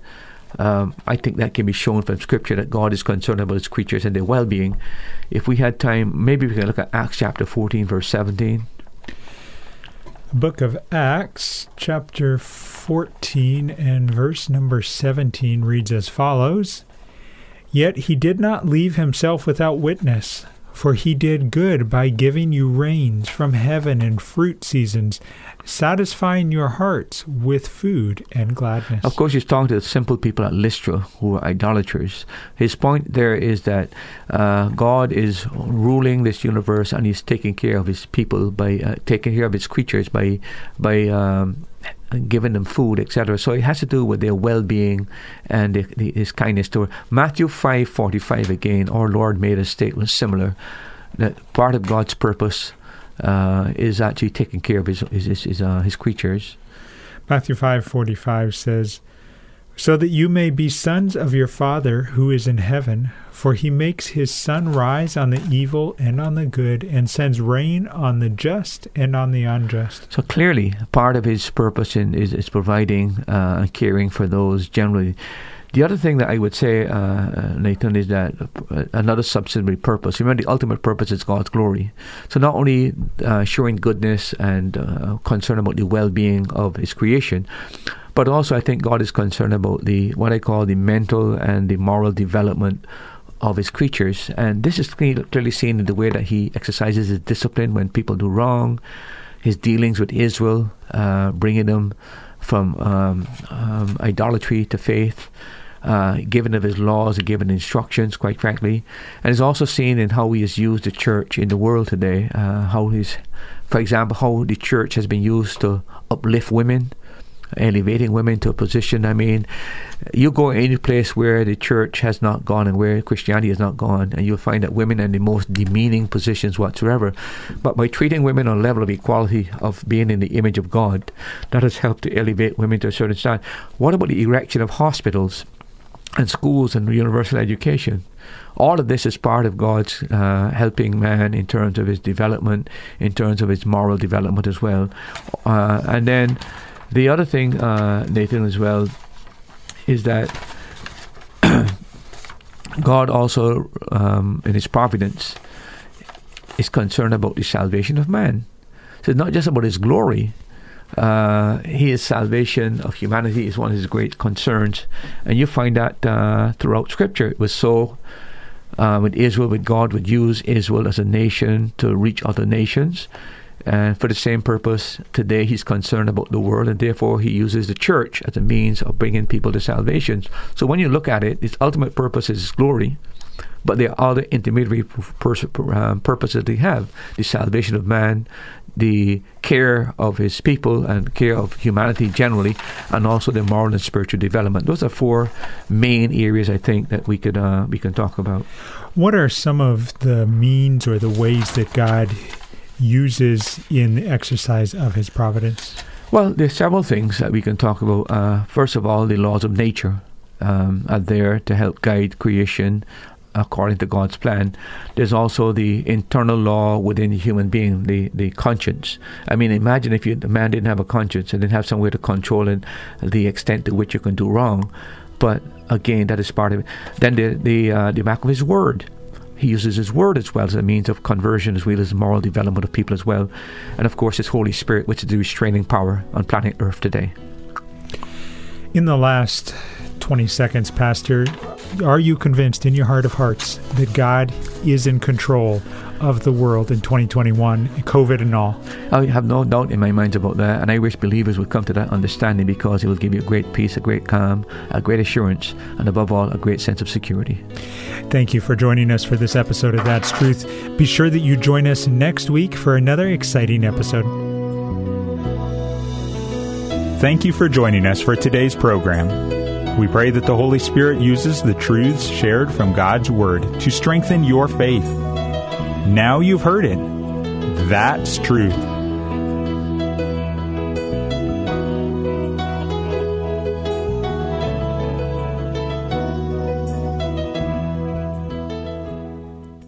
Um, I think that can be shown from Scripture that God is concerned about His creatures and their well-being. If we had time, maybe we can look at Acts chapter 14, verse 17. Book of Acts, chapter 14, and verse number 17 reads as follows Yet he did not leave himself without witness, for he did good by giving you rains from heaven and fruit seasons, satisfying your hearts with food and gladness. Of course, he's talking to the simple people at Lystra who are idolaters. His point there is that uh, God is ruling this universe and he's taking care of his people by uh, taking care of his creatures by by um, giving them food, etc. So it has to do with their well-being and his kindness to her. Matthew five forty-five again. Our Lord made a statement similar that part of God's purpose uh, is actually taking care of his his his, uh, his creatures. Matthew 5:45 says, "So that you may be sons of your Father who is in heaven, for he makes his sun rise on the evil and on the good, and sends rain on the just and on the unjust." So clearly, part of his purpose in, is, is providing uh, caring for those generally. The other thing that I would say, uh, uh, Nathan, is that uh, another subsidiary purpose. Remember, the ultimate purpose is God's glory. So not only uh, showing goodness and uh, concern about the well-being of His creation, but also I think God is concerned about the what I call the mental and the moral development of his creatures. And this is clearly seen in the way that he exercises his discipline when people do wrong, his dealings with Israel, uh, bringing them from um, um, idolatry to faith, uh, giving of his laws and giving instructions, quite frankly. And it's also seen in how he has used the church in the world today, uh, how he's, for example, how the church has been used to uplift women elevating women to a position. I mean, you go any place where the church has not gone and where Christianity has not gone, and you'll find that women are in the most demeaning positions whatsoever. But by treating women on a level of equality of being in the image of God, that has helped to elevate women to a certain standard. What about the erection of hospitals and schools and universal education? All of this is part of God's uh, helping man in terms of his development, in terms of his moral development as well. Uh, and then the other thing, uh, Nathan, as well, is that God also, um, in His providence, is concerned about the salvation of man. So it's not just about His glory. Uh, his salvation of humanity is one of His great concerns, and you find that uh, throughout Scripture. It was so uh, with Israel, with God would use Israel as a nation to reach other nations. And for the same purpose, today he's concerned about the world, and therefore he uses the church as a means of bringing people to salvation. So when you look at it, its ultimate purpose is glory, but there are other intermediary um, purposes they have the salvation of man, the care of his people and care of humanity generally, and also the moral and spiritual development. Those are four main areas I think that we could uh, we can talk about. What are some of the means or the ways that God uses in the exercise of His providence? Well, there's several things that we can talk about. Uh, first of all, the laws of nature um, are there to help guide creation according to God's plan. There's also the internal law within the human being, the, the conscience. I mean, imagine if you, the man didn't have a conscience and didn't have somewhere to control it, the extent to which you can do wrong. But again, that is part of it. Then the the uh, the back of his word. He uses his word as well as a means of conversion, as well as moral development of people as well. And of course, his Holy Spirit, which is the restraining power on planet Earth today. In the last 20 seconds, Pastor, are you convinced in your heart of hearts that God is in control of the world in 2021, COVID and all? I have no doubt in my mind about that, and I wish believers would come to that understanding because it will give you a great peace, a great calm, a great assurance, and above all, a great sense of security. Thank you for joining us for this episode of That's Truth. Be sure that you join us next week for another exciting episode. Thank you for joining us for today's program. We pray that the Holy Spirit uses the truths shared from God's Word to strengthen your faith. Now you've heard it. That's truth.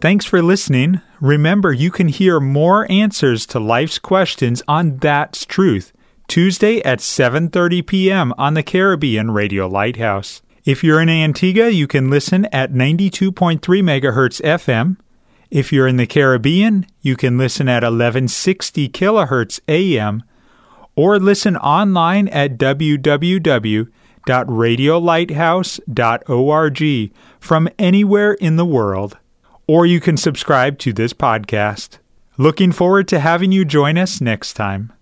Thanks for listening. Remember, you can hear more answers to life's questions on That's Truth Tuesday at 7:30 p.m. on the Caribbean Radio Lighthouse. If you're in Antigua, you can listen at 92.3 megahertz FM. If you're in the Caribbean, you can listen at 1160 kilohertz AM or listen online at www.radiolighthouse.org from anywhere in the world. Or you can subscribe to this podcast. Looking forward to having you join us next time.